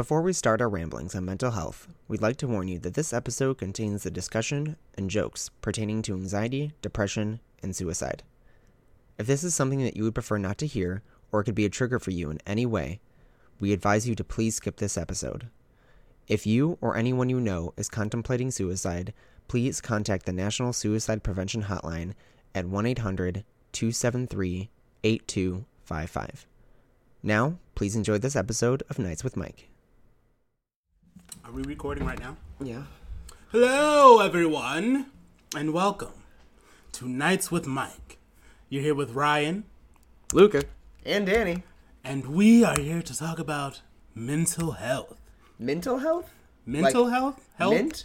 Before we start our ramblings on mental health, we'd like to warn you that this episode contains the discussion and jokes pertaining to anxiety, depression, and suicide. If this is something that you would prefer not to hear, or it could be a trigger for you in any way, we advise you to please skip this episode. If you or anyone you know is contemplating suicide, please contact the National Suicide Prevention Hotline at 1 800 273 8255. Now, please enjoy this episode of Nights with Mike. Are we recording right now? Yeah. Hello, everyone, and welcome to Nights with Mike. You're here with Ryan, Luca. And Danny. and we are here to talk about mental health. Mental health? Mental Like health? Health? Mint?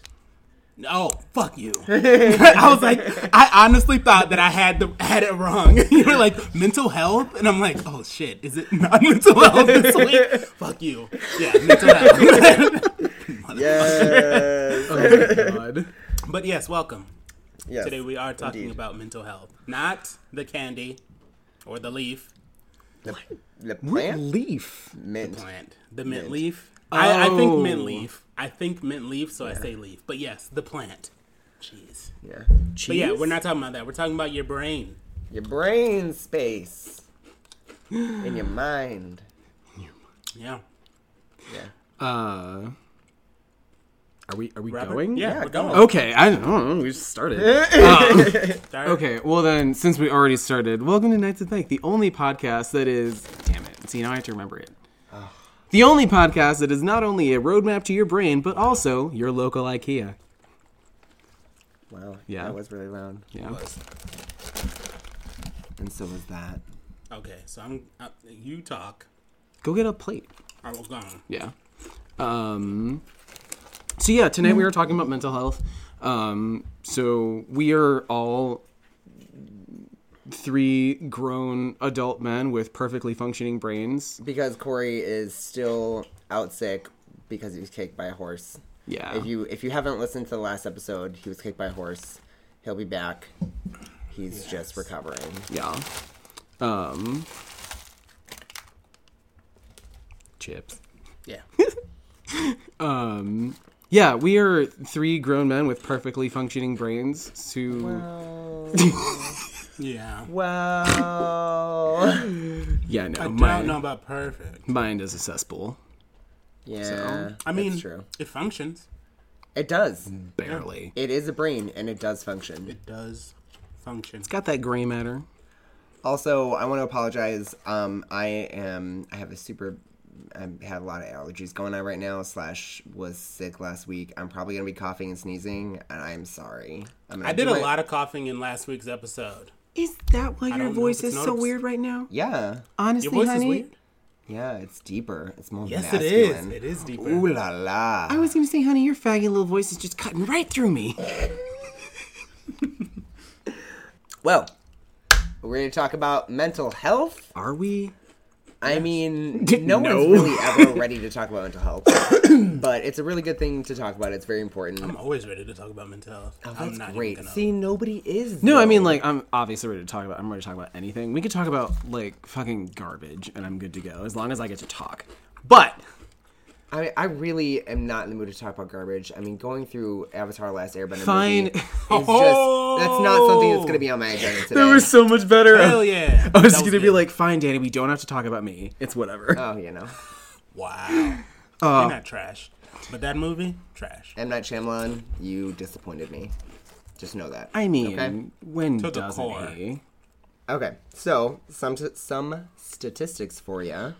Oh, fuck you. I was like, I honestly thought that I had the had it wrong. you were like, mental health? And I'm like, oh shit, is it not mental health this week? fuck you. Yeah, mental health. Yes. Oh God. but yes, welcome. yes. Today we are talking indeed. about mental health. Not the candy or the leaf, The, the What plant? leaf? Mint. plant. The mint, leaf. I, I think mint Oh. leaf. I think mint leaf, so I say leaf. But yes, the plant. Jeez. Yeah. Cheese. But yeah, we're not talking about that. We're talking about your brain. Your brain space. In your mind. Yeah. Yeah. Uh, are we are we Robert? going? Yeah, Yeah, we're going. Okay, I don't know. We just started. Um, okay, well then, since we already started, welcome to Nights of Mike, the only podcast that is. Damn it! See now I have to remember it. The only podcast that is not only a roadmap to your brain, but also your local IKEA. Wow. Yeah. That was really loud. Yeah. And so was that. Okay, so I'm. Uh, you talk. Go get a plate. I was gone. Yeah. Um. So yeah, tonight we are talking about mental health. Um. So we are all three grown adult men with perfectly functioning brains. Because Corey is still out sick because he was kicked by a horse. Yeah. If you if you haven't listened to the last episode, he was kicked by a horse. He'll be back. He's just recovering. Yeah. Um. Chips. Yeah. Um. Yeah, we are three grown men with perfectly functioning brains. Who? Yeah. Well. yeah, no. I don't know about perfect. mind is a cesspool. Yeah. I mean, that's true. it functions. It does. Barely. It is a brain and it does function. It does function. It's got that gray matter. Also, I want to apologize. Um, I am. I have a super. I have a lot of allergies going on right now. Slash was sick last week. I'm probably gonna be coughing and sneezing, and I'm sorry. I'm I did a my- lot of coughing in last week's episode. Is that why don't your voice if is so weird right now? Yeah, Honestly, Your voice honey, is weird. yeah. It's deeper. It's more Yes, masculine. it is. It is deeper. Ooh la la. I was gonna say, honey, your faggy little voice is just cutting right through me. Well, we're gonna talk about mental health. Are we? I mean, no, No. one's really ever ready to talk about mental health, but it's a really good thing to talk about. It's very important. I'm always ready to talk about mental health. Oh, I'm that's not great. Gonna, See, nobody is. No, I mean like I'm obviously ready to talk about. I'm ready to talk about anything. We could talk about like fucking garbage, and I'm good to go as long as I get to talk. But I, I really am not in the mood to talk about garbage. I mean, going through Avatar: Last Airbender Fine. movie is just that's not something that's going to be on my agenda today. that was so much better. Hell yeah. I was That gonna be like, fine, Danny, we don't have to talk about me. It's whatever. oh, you know, wow. Uh, You're not trash. But that movie, trash. M Night Shyamalan, you disappointed me. Just know that. I mean, Okay. when To doesn't core. he? Okay, so some some statistics for you.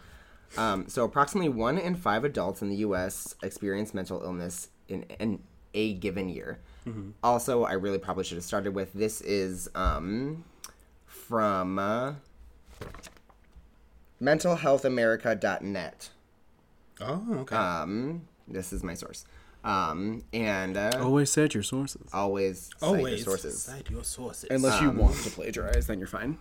Um, so approximately one in five adults in the U.S. experience mental illness in, in a given year. Also, I really probably should have started with this is um, from uh, mentalhealthamerica.net. Oh, okay. Um, this is my source. Um, and uh, Always cite your sources. always cite your Always sources. cite your sources. Unless you want to plagiarize, then you're fine.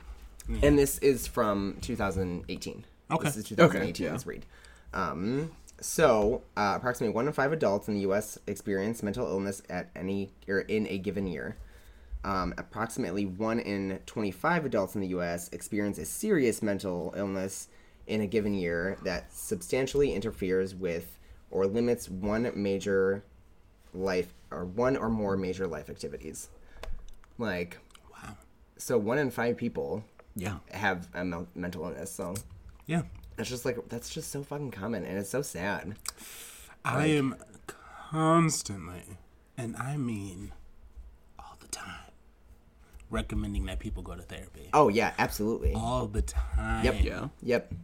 And this is from 2018. Okay. This is 2018. yeah. Let's read. Um, so, uh, approximately one in five adults in the U.S. experience mental illness at any or in a given year. Um, approximately one in 25 adults in the U.S. experience a serious mental illness in a given year that substantially interferes with or limits one major life or one or more major life activities. Like, Wow. so one in five people Yeah. have a mental illness. So Yeah. it's just like that's just so fucking common, and it's so sad. I am constantly, and I mean all the time, recommending that people go to therapy. Oh yeah, absolutely. All the time. Yep. Yeah. Yep.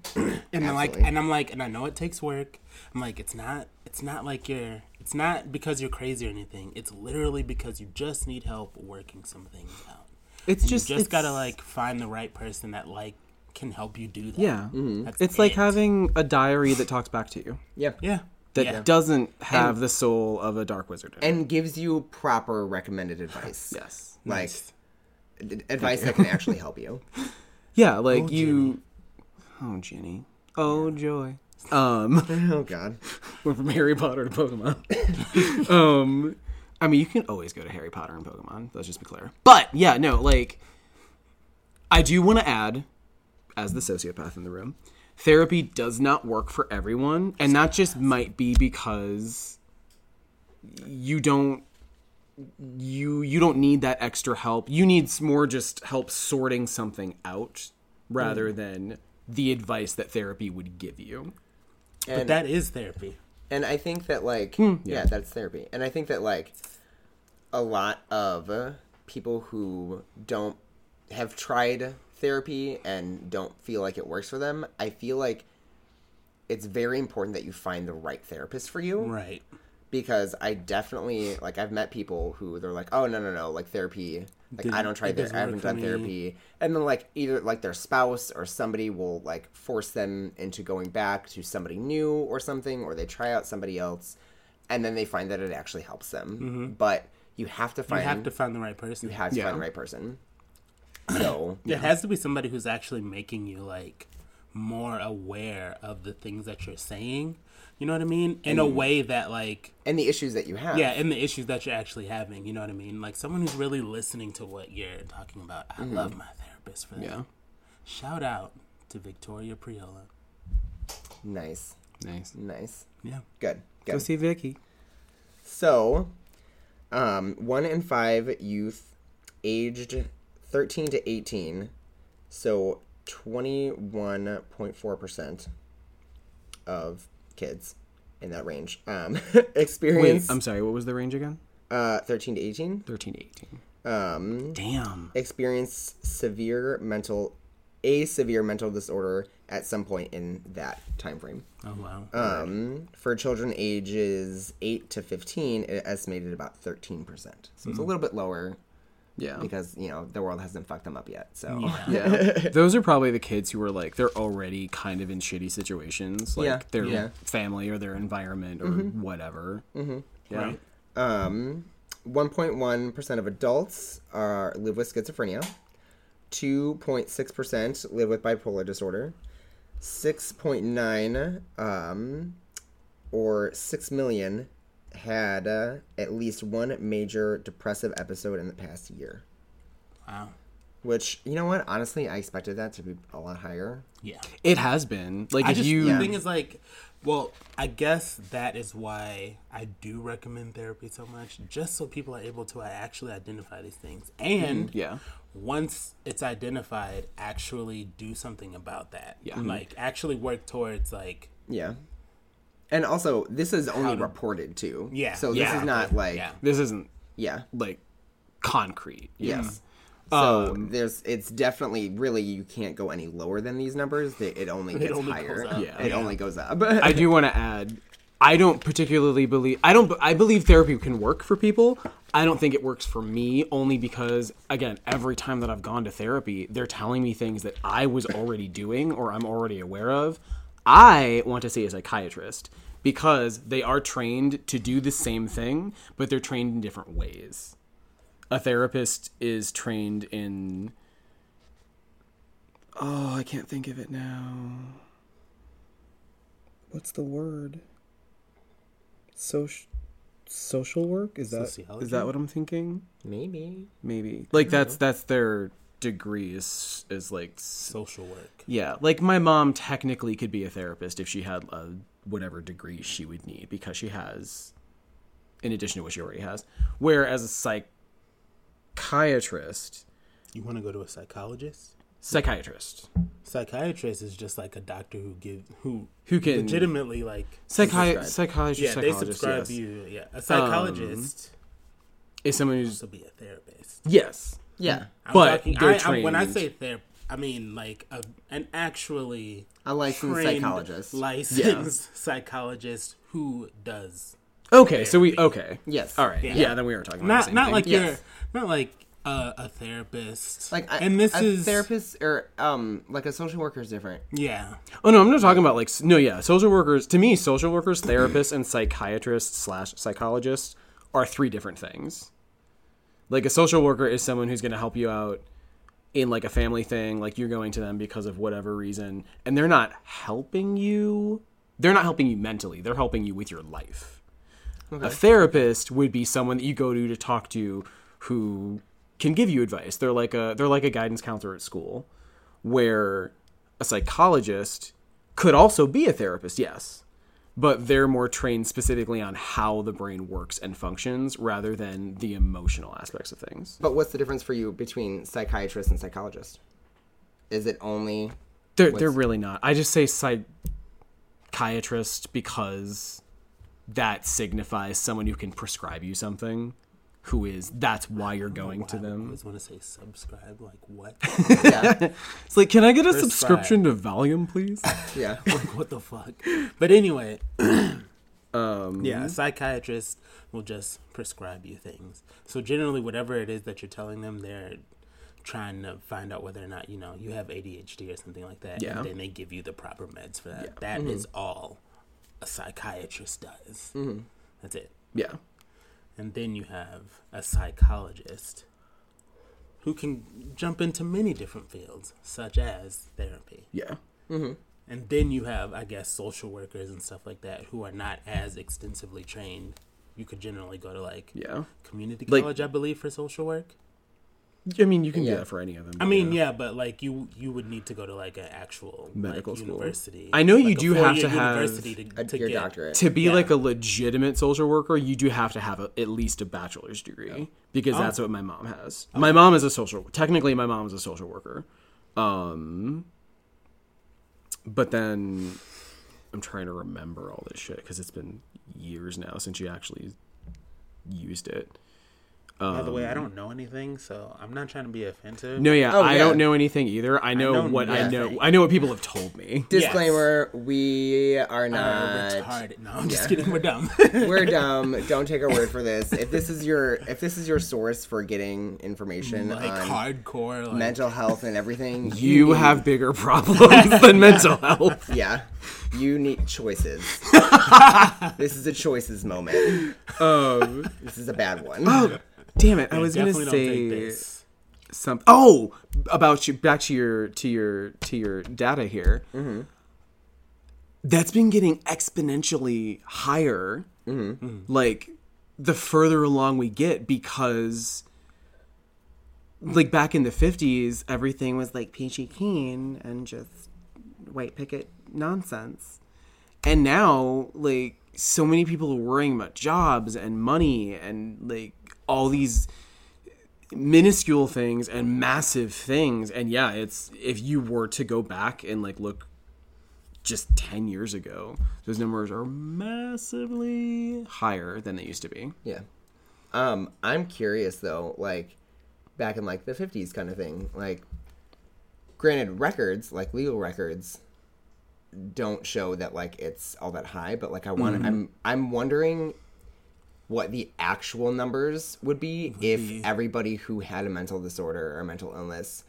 And I'm like, and I'm like, and I know it takes work. I'm like, it's not, it's not like you're, it's not because you're crazy or anything. It's literally because you just need help working some things out. It's You just just it's- gotta like find the right person that like can help you do that. Yeah. That's It's like having a diary that talks back to you. Yeah. yeah, That yeah. doesn't have the soul of a dark wizard. In it. And gives you proper recommended advice. yes. Like Nice. advice that can actually help you. Yeah, like Oh, you. Oh, Jenny. Oh, joy. Um, Oh God. went from Harry Potter to Pokemon. um, I mean, you can always go to Harry Potter and Pokemon. Let's just be clear. But yeah, no, like, I do want to add, as the sociopath in the room, therapy does not work for everyone, and that just might be because you don't you you don't need that extra help. You need more just help sorting something out rather than the advice that therapy would give you. but that is therapy. And I think that like Hmm, yeah. that's therapy. And I think that like a lot of people who don't have tried therapy and don't feel like it works for them, I feel like it's very important that you find the right therapist for you Right. because I definitely like I've met people who they're like, "Oh, no, no, no, like therapy like I Didn't- don't try it I haven't done me." therapy." And then like either like their spouse or somebody will like force them into going back to somebody new or something or they try out somebody else and then they find that it actually helps them. But you have to Mm-hmm. You find have to find the right person. you have to Yeah. find the right person. So, It has to be somebody who's actually making you like more aware of the things that you're saying. You know what I mean? In a way that like and the issues that you have. yeah, and the issues that you're actually having. You know what I mean? Like someone who's really listening to what you're talking about. I love my therapist for that. Yeah. Shout out to Victoria Priola. Nice. Nice. Nice. Yeah. Good. Go see Vicky. So, um, one in five youth aged 13 to 18, so 21.4% of kids in that range um, Wait, experience I'm sorry. What was the range again? uh, 13 to 18 Thirteen to eighteen. um, Damn. experience severe mental a severe mental disorder at some point in that time frame. Oh wow. Um, for children ages 8 to 15, it estimated about 13%. So it's a little bit lower Yeah. because, you know, the world hasn't fucked them up yet. So, Yeah. Those are probably the kids who are like they're already kind of in shitty situations, like Yeah, their yeah. family or their environment or whatever. Mm-hmm. Yeah. Right. um, 1.1% of adults are live with schizophrenia. 2.6% live with bipolar disorder. 6.9 um, or 6 million had uh, at least one major depressive episode in the past year. Wow. Which, you know what? Honestly, I expected that to be a lot higher. Yeah. It has been like I if just you the thing is like, well, I guess that is why I do recommend therapy so much, just so people are able to actually identify these things, and yeah once it's identified, actually do something about that. Yeah. like actually work towards like Yeah. And also, this is only to- reported too. Yeah. So this Yeah. is not like yeah. this isn't yeah. like concrete. Yes. Um, So there's it's definitely really you can't go any lower than these numbers. They- It only gets only higher. goes up. Yeah. It Yeah. only goes up. I do want to add I don't particularly believe I don't I believe therapy can work for people. I don't think it works for me only because again, every time that I've gone to therapy, they're telling me things that I was already doing or I'm already aware of. I want to see a psychiatrist because they are trained to do the same thing, but they're trained in different ways. A therapist is trained in Oh, I can't think of it now. What's the word? Social social work is that is Sociology? that what I'm thinking? Maybe. Maybe like that's that's their degree is is like social work. yeah like my mom technically could be a therapist if she had a whatever degree she would need because she has in addition to what she already has whereas a psychiatrist You want to go to a psychologist? psychiatrist Psychiatrist is just like a doctor who give who Who can- legitimately like Psychi- psychiatrist yeah they subscribe yes. you yeah a psychologist um, is someone who's to be a therapist. yes Yeah. I'm But talking, I, I'm- when I say therapist, I mean like a, an actually A licensed trained, psychologist. licensed psychologist who does okay so we okay Yes. all right yeah, Yeah. then we were talking about the not same not thing. like Yes. you're not like a, a therapist Like, I, and this a is therapist or um, like a social worker is different. yeah Oh no, I'm not talking about like no, yeah, social workers. To me, social workers, therapists, and psychiatrists slash psychologists are three different things. Like a social worker is someone who's going to help you out in like a family thing, like you're going to them because of whatever reason, and they're not helping you. They're not helping you mentally. They're helping you with your life. A therapist would be someone that you go to to talk to who can give you advice. They're like a they're like a guidance counselor at school where a psychologist could also be a therapist, yes, but they're more trained specifically on how the brain works and functions rather than the emotional aspects of things. But what's the difference for you between psychiatrist and psychologist? Is it only They're they're really not. I just say psychiatrist because that signifies someone who can prescribe you something. Who is that's why you're going to them. I them. always want to say subscribe like what yeah It's like, can I get a Prescribe. subscription to Valium, please? yeah like what the fuck but anyway um, yeah a psychiatrist will just prescribe you things so generally whatever it is that you're telling them they're trying to find out whether or not you know you have ADHD or something like that Yeah. and then they give you the proper meds for that That is all a psychiatrist does that's it yeah. And then you have a psychologist who can jump into many different fields such as therapy Yeah. Mm-hmm. and then you have i guess social workers and stuff like that who are not as extensively trained you could generally go to like Yeah. community Like- college i believe for social work I mean, you can do Yeah. that for any of them. i mean yeah. but like you you would need to go to like an actual Medical like, school. university I know you like a do have to have to, a, to your get doctorate. to be Yeah. like a legitimate social worker, you do have to have a, at least a bachelor's degree because Oh. that's what my mom has. My mom is a social. Technically, my mom is a social worker. Um, but then I'm trying to remember all this shit because it's been years now since she actually used it. By the way i don't know anything so i'm not trying to be offensive No, yeah, Oh, I yeah. don't know anything either. I know, know what I know. I know what people have told me. Disclaimer: We are uh, not. retarded no i'm just kidding we're dumb We're dumb. Don't take our word for this. If this is your if this is your source for getting information like on hardcore like mental health and everything, You need- have bigger problems than mental health. yeah. You need choices. this is a choices moment. Um, This is a bad one. Damn it! I was gonna definitely don't take say this. something. Oh, about you. Back to your to your to your data here. Mm-hmm. That's been getting exponentially higher. Mm-hmm. Like the further along we get, because like back in the fifties, everything was like peachy keen and just white picket nonsense. And now, like, so many people are worrying about jobs and money and like all these minuscule things and massive things. And yeah, it's if you were to go back and like look just 10 years ago, those numbers are massively higher than they used to be. Yeah. Um, I'm curious though, like back in like the 50s kind of thing. Like, granted, records like legal records don't show that like it's all that high, but like I want, I'm I'm wondering what the actual numbers would be if be. everybody who had a mental disorder or mental illness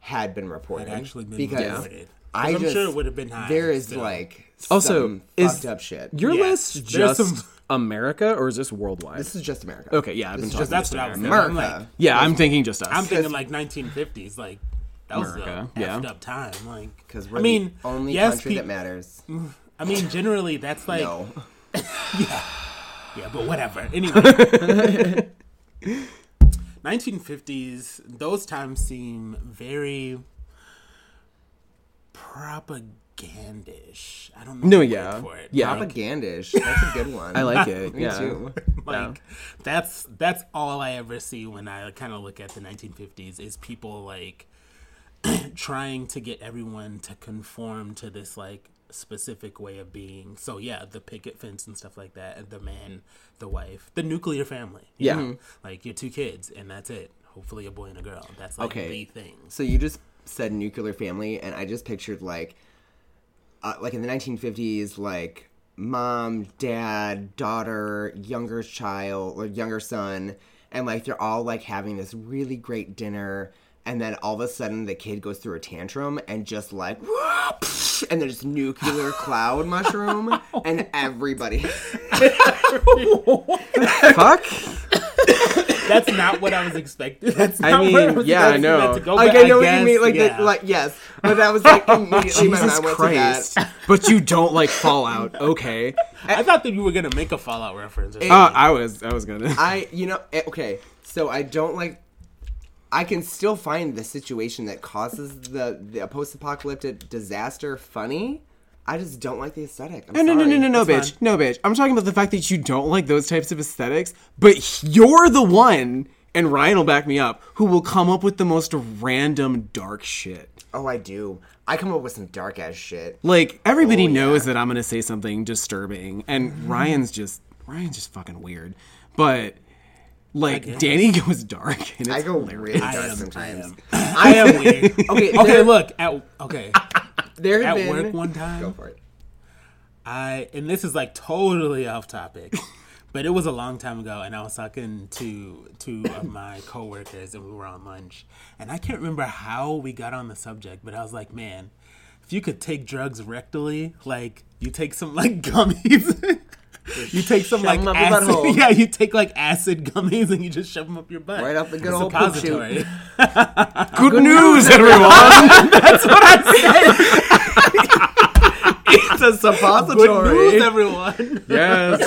had been reported. Had actually been because reported. 'Cause I I'm just, sure it would have been high. There is still. like Also, some is- fucked up shit. Your Yes, list there's just some- America or is this worldwide? this is just America. okay, yeah, I've been This is talking just- that's just what I was America. I'm America. like, Yeah, I'm thinking just us. I'm thinking like 1950s, like that was America, a yeah. effed up time. Like, Because we're I mean, the only yes, country pe- that matters. I mean, generally that's like, no. yeah, but whatever. Anyway, 1950s. Those times seem very propagandish. I don't know. No, yeah. for it. Yeah. Like, Propagandish. That's a good one. I like it. Me yeah. too. like that's that's all I ever see when I kind of look at the 1950s is people like trying to get everyone to conform to this like specific way of being. So yeah, the picket fence and stuff like that, and the man, the wife, the nuclear family. Yeah. know? like your two kids, and that's it. Hopefully, a boy and a girl. That's like Okay. the thing. So you just said nuclear family, and I just pictured like, uh, like in the 1950s, like mom, dad, daughter, younger child, or younger son, and like they're all like having this really great dinner. And then all of a sudden, the kid goes through a tantrum and just like, and there's nuclear cloud mushroom, and everybody. Fuck. That's not what I was expecting. That's I mean, where I was yeah, I expecting know. that to go, Like but I know what guess, you mean, like yeah. the, like yes, but that was like immediately my Jesus mind went Christ. to that. but you don't like Fallout. Okay. I thought that you were gonna make a Fallout reference. Or Oh, something. I was. I was gonna. I, you know, eh, okay, so I don't like. I can still find the situation that causes the the post-apocalyptic disaster funny. I just don't like the aesthetic. I'm No, no, no, no, no, no, bitch. No, bitch. I'm talking about the fact that you don't like those types of aesthetics, but you're the one, and Ryan will back me up, who will come up with the most random dark shit. Oh, I do. I come up with some dark ass shit. Like everybody Oh, knows that I'm gonna say something disturbing, and Ryan's just Ryan's just fucking weird. But like Danny goes dark, and it's I go hilarious. really I dark am, I sometimes. am. I am weird. Okay, okay, there- look. At, okay, There have at been work one time. go time, for it. I and this is like totally off topic, but it was a long time ago, and I was talking to two of my coworkers, and we were on lunch, and I can't remember how we got on the subject, but I was like, man, if you could take drugs rectally, like you take some like gummies. You take some Shove like 'em up your acid, yeah. You take like acid gummies and you just shove them up your butt, Right up the good It's old poop chute. suppository. Good news, everyone. That's what I said. it's a suppository. Good suppository. news, everyone. yes.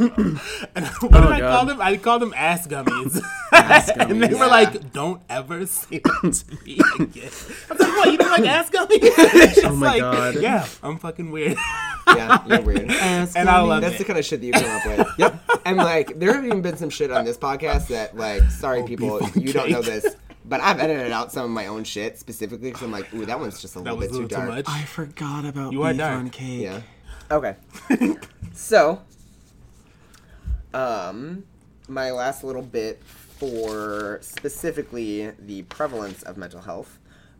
what did oh I God. call them? I called them ass gummies. ass and they were like, "Don't ever say that to me again." I was like, "What? You don't like ass gummies?" oh my God. Yeah, I'm fucking weird, yeah, you're weird. and I love That's the kind of shit that you come up with. yep. And like, there have even been some shit on this podcast that, like, sorry people, beef on you don't know this, but I've edited out some of my own shit specifically because I'm like, ooh, that one's just a That little bit a too little too dark. much. I forgot about You are beef dark. on cake. Yeah. Okay. so, um, my last little bit for specifically the prevalence of mental health.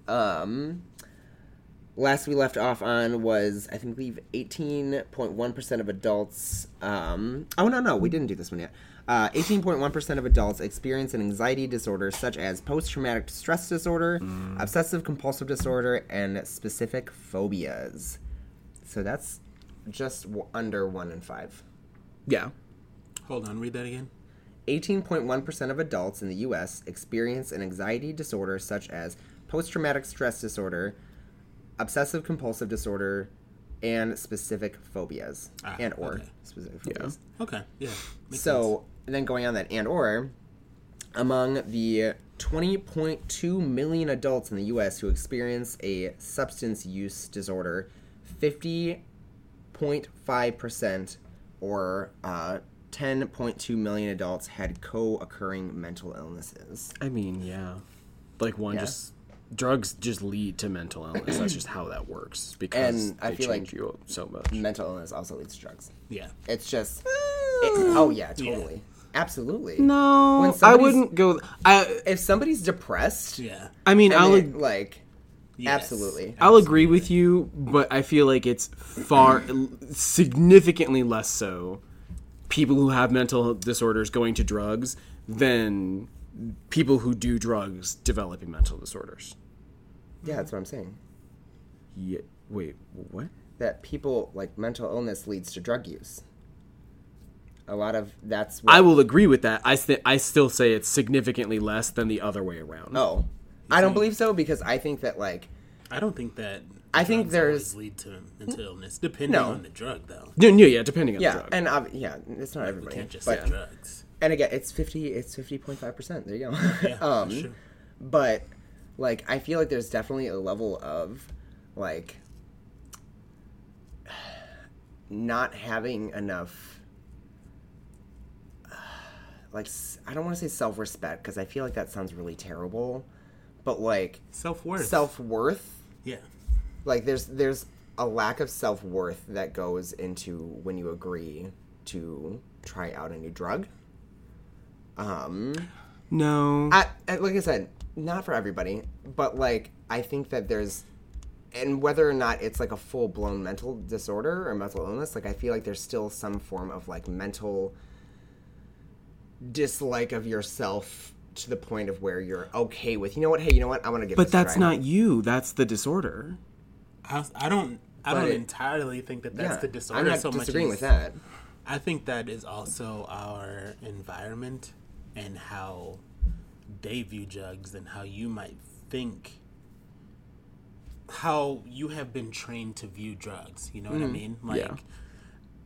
Um, last we left off on was I think believe eighteen point one percent of adults. Um, oh no no we didn't do this one yet. Uh, 18.1% of adults experience an anxiety disorder such as post-traumatic stress disorder, obsessive compulsive disorder, and specific phobias. So that's just w- under one in five. Yeah. Hold on, read that again. 18.1% of adults in the US experience an anxiety disorder such as post traumatic stress disorder, obsessive compulsive disorder, and specific phobias. Ah, and or okay. specific phobias. Okay, yeah. So, and then going on that and or, among the 20.2 million adults in the US who experience a substance use disorder, 50.5% or uh, 10.2 million adults had co occurring mental illnesses. I mean, yeah. Like one Yeah. just drugs just lead to mental illness. That's just how that works because And I feel change like- you so much. Mental illness also leads to drugs. yeah, It's just. it- oh, yeah, totally. Absolutely. No, I wouldn't go. I If somebody's depressed, yeah, I mean, I'll ag- like, Yes. absolutely. I'll agree with you, but I feel like it's far significantly less so people who have mental disorders going to drugs than people who do drugs developing mental disorders. Yeah, that's what I'm saying. Yeah. Wait. What? that people like mental illness leads to drug use. A lot of that's what, I will agree with that. I st- I still say it's significantly less than the other way around. oh, I don't believe so because I think that like I don't think that. I think there's- lead to mental illness, depending No. on the drug, though. No, no, yeah, depending on yeah, the drug. and ob- yeah, it's not We everybody, can't just but say drugs. and again, it's fifty, it's fifty point five percent. There you go. Yeah, um, that's true. but like I feel like there's definitely a level of like not having enough like I don't want to say self-respect because I feel like that sounds really terrible, but like Self worth. self-worth Yeah. Like there's there's a lack of self-worth that goes into when you agree to try out a new drug. Um No. I, I- like I said, not for everybody, but like I think that there's, and whether or not it's like a full blown mental disorder or mental illness, like I feel like there's still some form of like mental dislike of yourself to the point of where you're okay with, you know what? Hey, you know what? I want to give. but that's not you. That's the disorder. I, I don't. I But don't it- entirely think that that's Yeah, the disorder I'm not so much. as- with that. I think that is also our environment and how they view drugs and how you might think how you have been trained to view drugs. You know what I mm-hmm. mean? Like Yeah.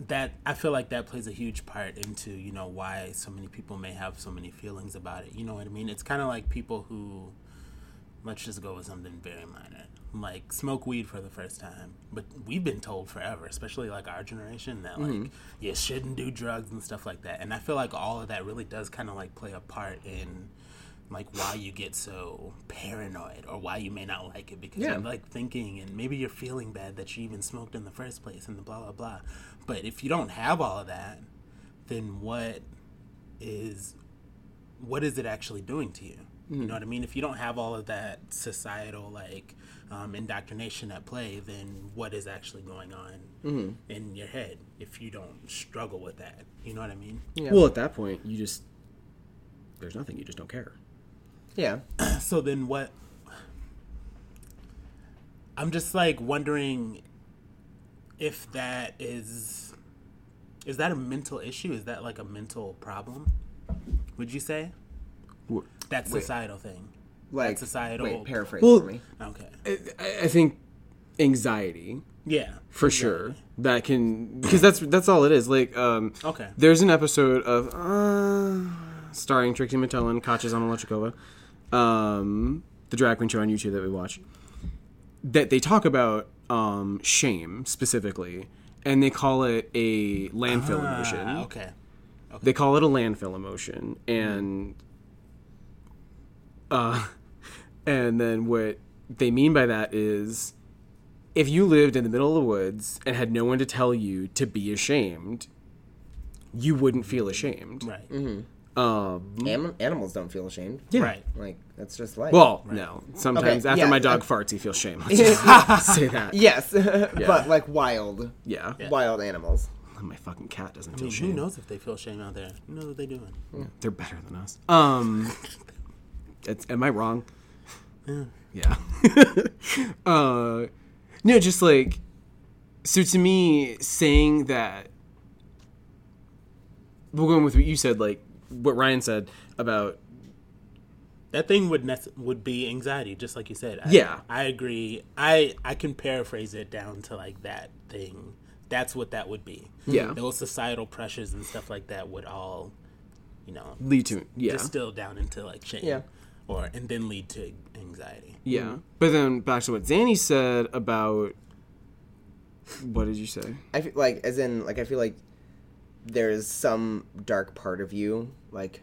that I feel like that plays a huge part into, you know, why so many people may have so many feelings about it. You know what I mean? It's kind of like people who let's just go with something very minor like smoke weed for the first time but we've been told forever especially like our generation that like mm-hmm. you shouldn't do drugs and stuff like that and i feel like all of that really does kind of like play a part in like why you get so paranoid or why you may not like it because Yeah. you're like thinking and maybe you're feeling bad that you even smoked in the first place and the blah blah blah but if you don't have all of that then what is what is it actually doing to you? You know what I mean? If you don't have all of that societal like um, indoctrination at play, then what is actually going on in your head if you don't struggle with that? You know what I mean? Well, at that point, you just there's nothing. You just don't care. Yeah. So then what? I'm just like wondering if that is is that a mental issue? Is that like a mental problem? Would you say Wh- that societal thing? Like societal- Wait, paraphrase Well- for me. Okay. I, I think anxiety Yeah. for sure that can because that's that's all it is. Like, um, Okay. there's an episode of uh, starring Trixie Mattel and Katya Zamolodchikova, um, the drag queen show on YouTube that we watch. That they talk about um, shame specifically, and they call it a landfill emotion. Ah, okay. They call it a landfill emotion, and uh, and then what they mean by that is, if you lived in the middle of the woods and had no one to tell you to be ashamed, you wouldn't feel ashamed. Right. Um, Anim- animals don't feel ashamed. yeah. Right. Like that's just life. Well, no. Sometimes Okay, after yeah, my dog uh, farts, he feels shame. Let's just say that. yes, but like wild, Yeah. wild animals. My fucking cat doesn't I feel mean, shame. who knows if they feel shame out there? Who knows what they're doing? They're better than us. Um, it's, am I wrong? Yeah. uh, no, just like so to me, saying that. We're going with what you said, like what Ryan said about That thing would nece- would be anxiety, just like you said. I, Yeah. I agree. I I can paraphrase it down to like that thing. That's what that would be. Yeah. Those societal pressures and stuff like that would all, you know, lead to yeah, distill down into like shame. Yeah. Or and then lead to anxiety. yeah. But then back to what Zanny said about what did you say? I feel like, as in, like I feel like there's some dark part of you, like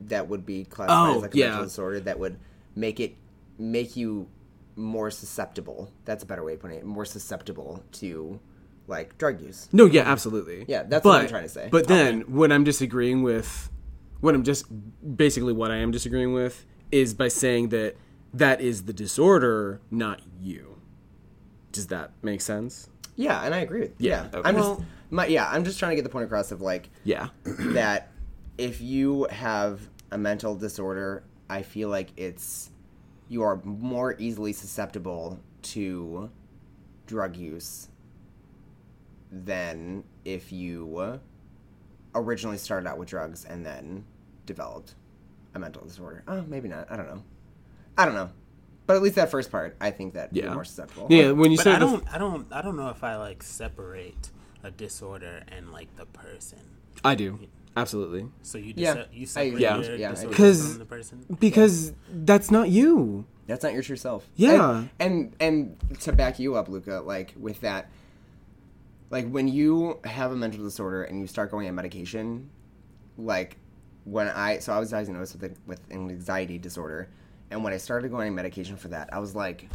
that would be classified Oh, as like a yeah. mental disorder that would make it make you more susceptible. That's a better way of putting it. More susceptible to like drug use. No, yeah, absolutely. Yeah, that's but, what I'm trying to say. But then what I'm disagreeing with, what I'm just basically what I am disagreeing with is by saying that that is the disorder, not you. Does that make sense? Yeah, and I agree with. Yeah, Yeah, okay. I'm just my yeah. I'm just trying to get the point across of like Yeah. that if you have a mental disorder, I feel like it's you are more easily susceptible to drug use than if you originally started out with drugs and then developed a mental disorder. Oh, maybe not. I don't know. I don't know. But at least that first part, I think that Yeah. you're more susceptible. Yeah, when you But said I don't I don't I don't know if I like separate a disorder and like the person. I do. Absolutely. So you Yeah, dis- you I- separate yeah, your yeah, I disorder do. 'Cause- from the person. Because that's not you. That's not your true self. Yeah. And and, and to back you up, Luca, like with that, like when you have a mental disorder and you start going on medication, like when I so I was diagnosed with with an anxiety disorder, and when I started going on medication for that, I was like,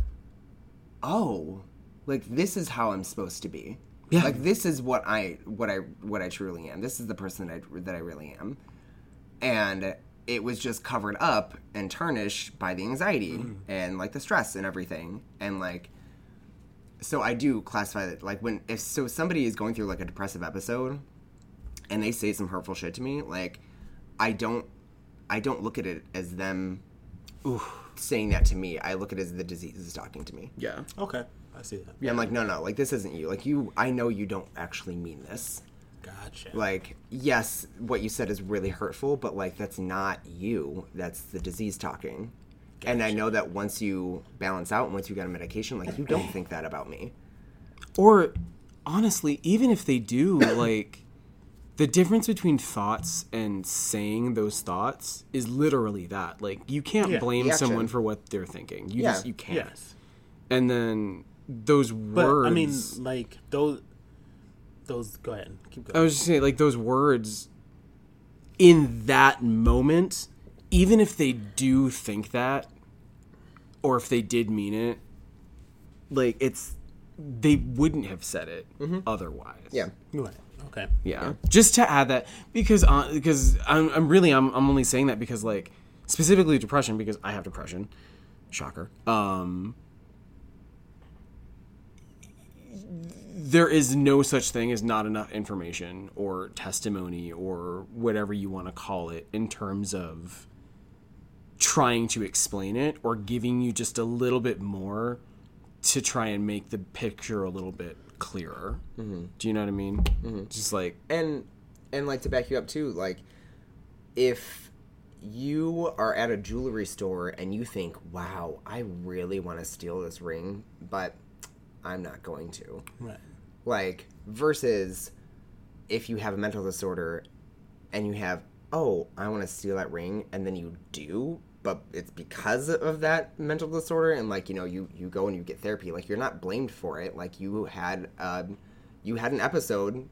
oh, like this is how I'm supposed to be. Yeah. Like this is what I what I what I truly am. This is the person that I, that I really am, and it was just covered up and tarnished by the anxiety mm-hmm. and like the stress and everything and like so I do classify that like when if so somebody is going through like a depressive episode and they say some hurtful shit to me, like I don't I don't look at it as them saying that to me. I look at it as the disease is talking to me. Yeah. Okay, I see that. Yeah. I'm like, no, no, like this isn't you. Like you I know you don't actually mean this. Gotcha. Like, yes, what you said is really hurtful, but like that's not you. That's the disease talking. And I know that once you balance out, and once you get a medication, like you don't think that about me. Or honestly, even if they do, like the difference between thoughts and saying those thoughts is literally that. Like you can't Yeah, blame someone for what they're thinking. You Yeah. just you can't. yes, And then those but words I mean, like those. Those. Go ahead. Keep going. I was just saying, like those words in that moment, even if they do think that, or if they did mean it, like it's they wouldn't have said it mm-hmm. otherwise. Yeah. Right. Okay. yeah. Just to add that because uh, because I'm, I'm really I'm I'm only saying that because like specifically depression because I have depression, shocker. Um. there is no such thing as not enough information or testimony or whatever you want to call it in terms of trying to explain it or giving you just a little bit more to try and make the picture a little bit clearer. Mm-hmm. Do you know what I mean? Just like and and like to back you up too like if you are at a jewelry store and you think wow i really want to steal this ring but i'm not going to Right. like versus if you have a mental disorder and you have oh i want to steal that ring and then you do but it's because of that mental disorder and like you know you you go and you get therapy like you're not blamed for it like you had um you had an episode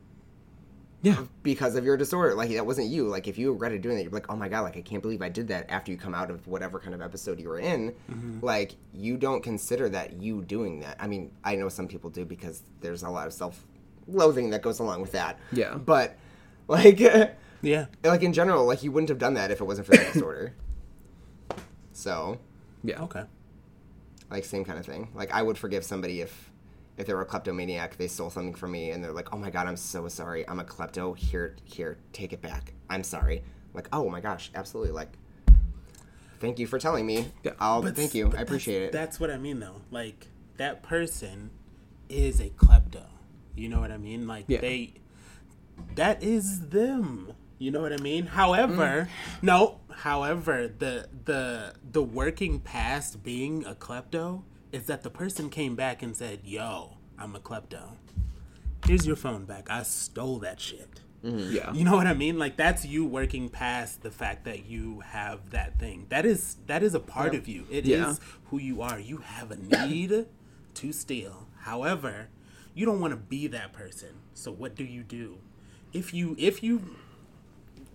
yeah. because of your disorder. Like that wasn't you. Like if you regretted doing that, you're like, oh my god, like I can't believe I did that after you come out of whatever kind of episode you were in. Like you don't consider that you doing that. I mean, I know some people do because there's a lot of self-loathing that goes along with that. Yeah. But like, Yeah. like in general, like you wouldn't have done that if it wasn't for that disorder. So, Yeah. Okay. like same kind of thing. Like I would forgive somebody if if they were a kleptomaniac, they stole something from me, and they're like, "Oh my god, I'm so sorry. I'm a klepto. Here, here, take it back. I'm sorry." Like, oh my gosh, absolutely. Like, thank you for telling me. Yeah. I'll But thank you. I appreciate it. that's, That's what I mean, though. Like that person is a klepto. You know what I mean? Like Yeah. they, that is them. You know what I mean? However, mm. no. However, the the the working past being a klepto is that the person came back and said, "Yo, I'm a klepto. Here's your phone back. I stole that shit." Mm-hmm. Yeah. You know what I mean? Like that's you working past the fact that you have that thing. That is that is a part of you. It is Yeah. who you are. You have a need to steal. However, you don't want to be that person. So what do you do? If you if you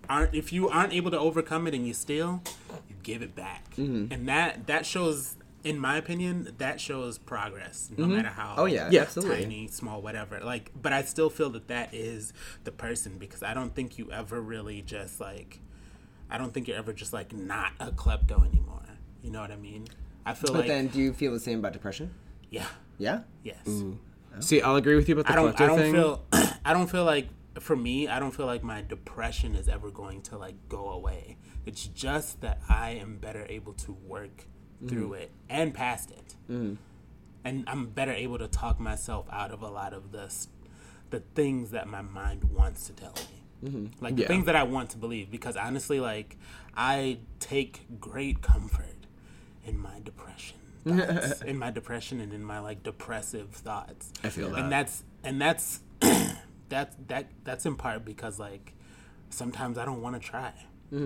aren't if you aren't able to overcome it and you steal, you give it back. Mm-hmm. And that that shows in my opinion, that shows progress, no matter how Oh, yeah, Yeah. absolutely. tiny, small, whatever. Like, but I still feel that that is the person because I don't think you ever really just like, I don't think you're ever just like not a klepto anymore. You know what I mean? I feel But like, then, do you feel the same about depression? yeah, Yeah. yes. See, I'll agree with you about the I don't. I don't thing. feel. I don't feel like for me. I don't feel like my depression is ever going to like go away. It's just that I am better able to work mm. through it and past it, mm. and I'm better able to talk myself out of a lot of the the things that my mind wants to tell me. Mm-hmm. Like the things that I want to believe, because honestly, like I take great comfort in my depression, thoughts, in my depression, and in my like depressive thoughts. I feel that. and that's and that's that's that that's in part because like sometimes I don't want to try.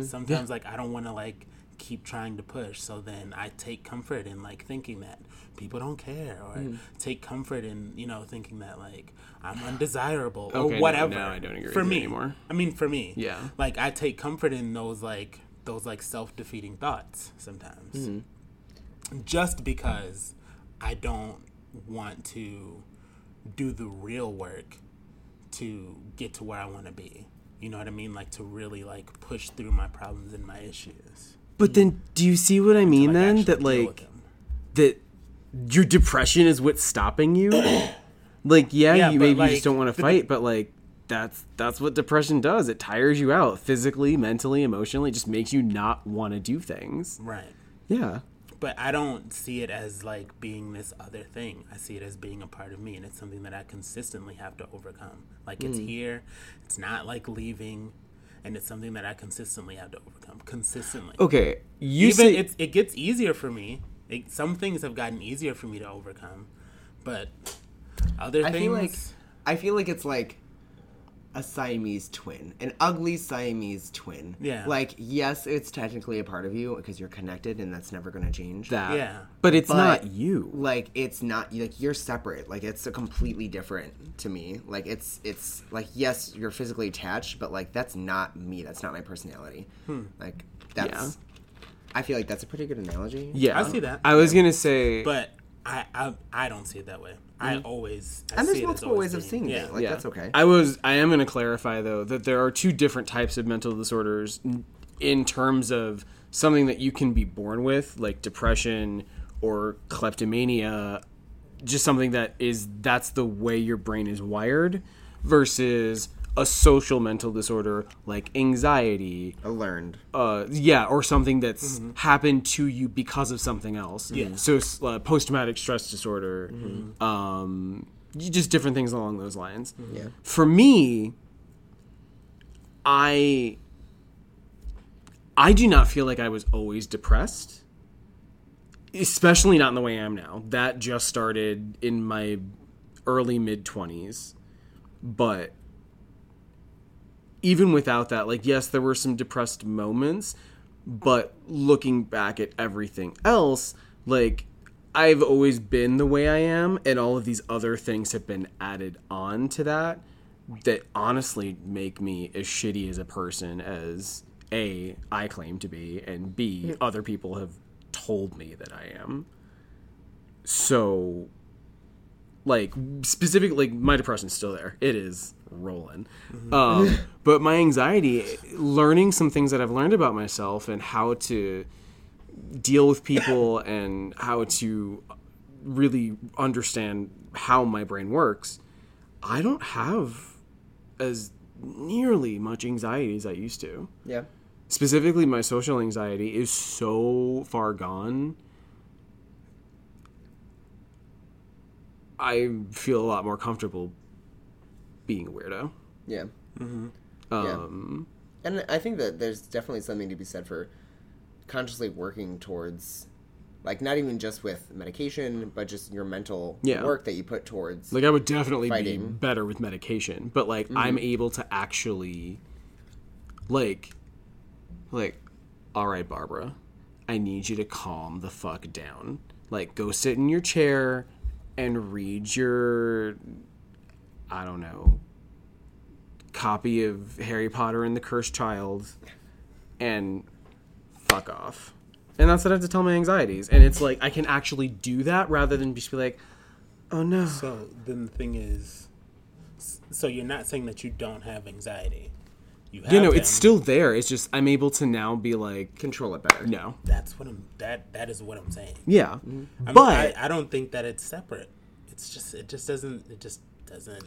Sometimes like I don't want to like keep trying to push. So then I take comfort in like thinking that people don't care, or Mm. take comfort in you know thinking that like I'm undesirable Okay, or no, whatever. now I don't agree for with you me anymore. I mean, for me, Yeah. Like I take comfort in those like those like self defeating thoughts sometimes, Mm-hmm. just because I don't want to do the real work to get to where I want to be. You know what I mean? Like to really like push through my problems and my issues. But then, do you see what I mean? Like, then that like that your depression is what's stopping you. like, yeah, Yeah, you maybe you just don't want to fight, but like that's that's what depression does. It tires you out physically, mentally, emotionally. It just makes you not want to do things. right. Yeah. But I don't see it as like being this other thing. I see it as being a part of me, and it's something that I consistently have to overcome. Like it's hmm. here, it's not like leaving, and it's something that I consistently have to overcome. Consistently. Okay. You Even say it's it gets easier for me. It, some things have gotten easier for me to overcome, but other I things. feel like I feel like it's like a Siamese twin, an ugly Siamese twin. Yeah. Like yes, it's technically a part of you because you're connected, and that's never going to change. that. Yeah. But it's But, not you. Like it's not like you're separate. Like it's a completely different to me. Like it's it's like yes, you're physically attached, but like that's not me. That's not my personality. Hmm. Like that's. I feel like that's a pretty good analogy. Yeah. I see that. I was gonna say but I, I I don't see it that way. I mm-hmm. always I And there's see it as multiple ways of being- seeing yeah. it. Like that's okay. I was. I am going to clarify though that there are two different types of mental disorders in terms of something that you can be born with, like depression or kleptomania, just something that is that's the way your brain is wired, versus a social mental disorder like anxiety, I learned. uh, yeah, or something that's happened to you because of something else. Yeah. So uh, post traumatic stress disorder, um, y- just different things along those lines. Yeah. For me, I I do not feel like I was always depressed, especially not in the way I am now. That just started in my early mid twenties, but even without that, like, yes, there were some depressed moments, but looking back at everything else, like, I've always been the way I am, and all of these other things have been added on to that that honestly make me as shitty as a person as A, I claim to be, and B, other people have told me that I am. So, like specifically like my depression's still there. It is rolling. Um, but my anxiety learning some things that i've learned about myself and how to deal with people and how to really understand how my brain works i don't have as nearly much anxiety as i used to. Yeah. specifically my social anxiety is so far gone. I feel a lot more comfortable being a weirdo Yeah. um And I think that there's definitely something to be said for consciously working towards, like, not even just with medication, but just your mental Yeah. work that you put towards. like i would definitely be better with medication but like i'm able to actually like like all right barbara i need you to calm the fuck down like go sit in your chair and read your i don't know copy of harry potter and the cursed child and fuck off and that's what i have to tell my anxieties and it's like i can actually do that rather than just be like oh no So then the thing is, so you're not saying that you don't have anxiety. You have you know them. it's still there it's just i'm able to now be like Control it better. no That's what I'm. That that is what I'm saying. yeah I mean, but I, I don't think that it's separate. It's just it just doesn't it just doesn't.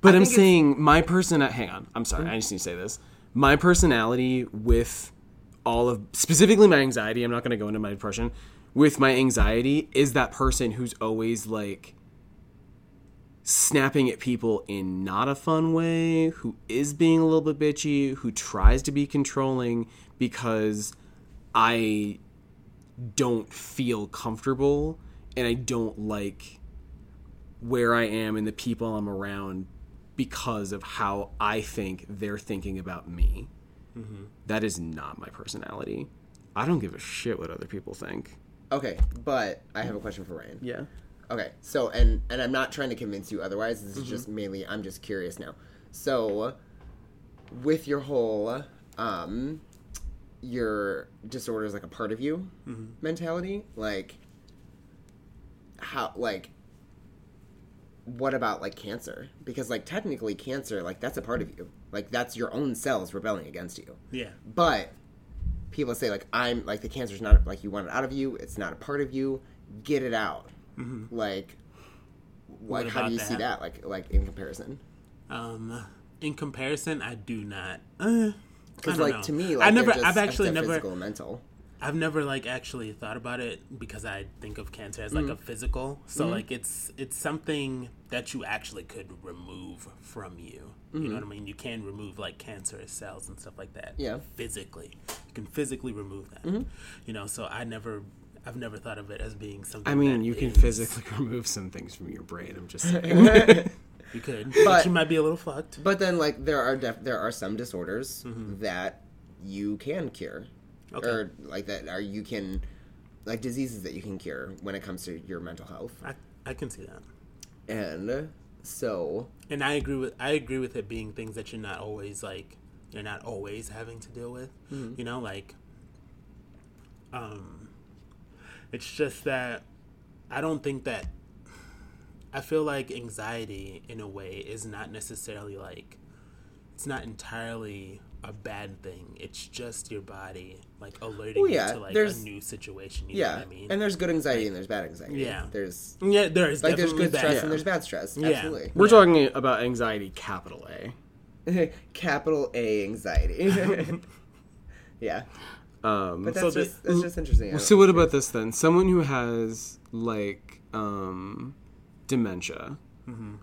but I i'm saying my person hang on i'm sorry i mm-hmm. just need to say this my personality with all of specifically my anxiety i'm not going to go into my depression with my anxiety is that person who's always like snapping at people in not a fun way, who is being a little bit bitchy, who tries to be controlling because I don't feel comfortable and I don't like where I am and the people I'm around because of how I think they're thinking about me. That is not my personality. I don't give a shit what other people think. Okay, but I have a question for Ryan. Yeah. Okay, so and and I'm not trying to convince you otherwise. This is Mm-hmm. just mainly I'm just curious now. So, with your whole um, your disorder is like a part of you Mm-hmm. mentality, like how like what about like cancer? Because like technically cancer, like that's a part of you. Like that's your own cells rebelling against you. Yeah. But people say like I'm like the cancer's not like you want it out of you. It's not a part of you. Get it out. Like, What like how do you see that? that? Like like in comparison? Um, in comparison, I do not. Uh, Because don't like know. to me, like I never. I've actually never. physical and mental. I've never like actually thought about it because I think of cancer as like Mm-hmm. a physical. So like it's it's something that you actually could remove from you. You know what I mean? You can remove like cancerous cells and stuff like that. Mm-hmm. Yeah. Mm-hmm. Physically, you can physically remove that. You know, so I never. I've never thought of it as being something. I mean, that you can physically remove some things from your brain. I'm just saying. You could, But- but you might be a little fucked. But then like there are def- there are some disorders that you can cure, Okay. or like that are you can like diseases that you can cure when it comes to your mental health. I I can see that. And so and I agree with I agree with it being things that you're not always like you're not always having to deal with. You know, like um it's just that I don't think that I feel like anxiety in a way is not necessarily like it's not entirely a bad thing. It's just your body like alerting Well, yeah, you to like a new situation. You yeah, know what I mean? and there's good anxiety and there's bad anxiety. Yeah. there's yeah, there is like there's good bad. stress and there's bad stress. Yeah. Absolutely. We're talking about anxiety, capital A. Capital A anxiety. yeah, Um, but that's So the- just that's just interesting. I so what about this then? Someone who has like um, dementia,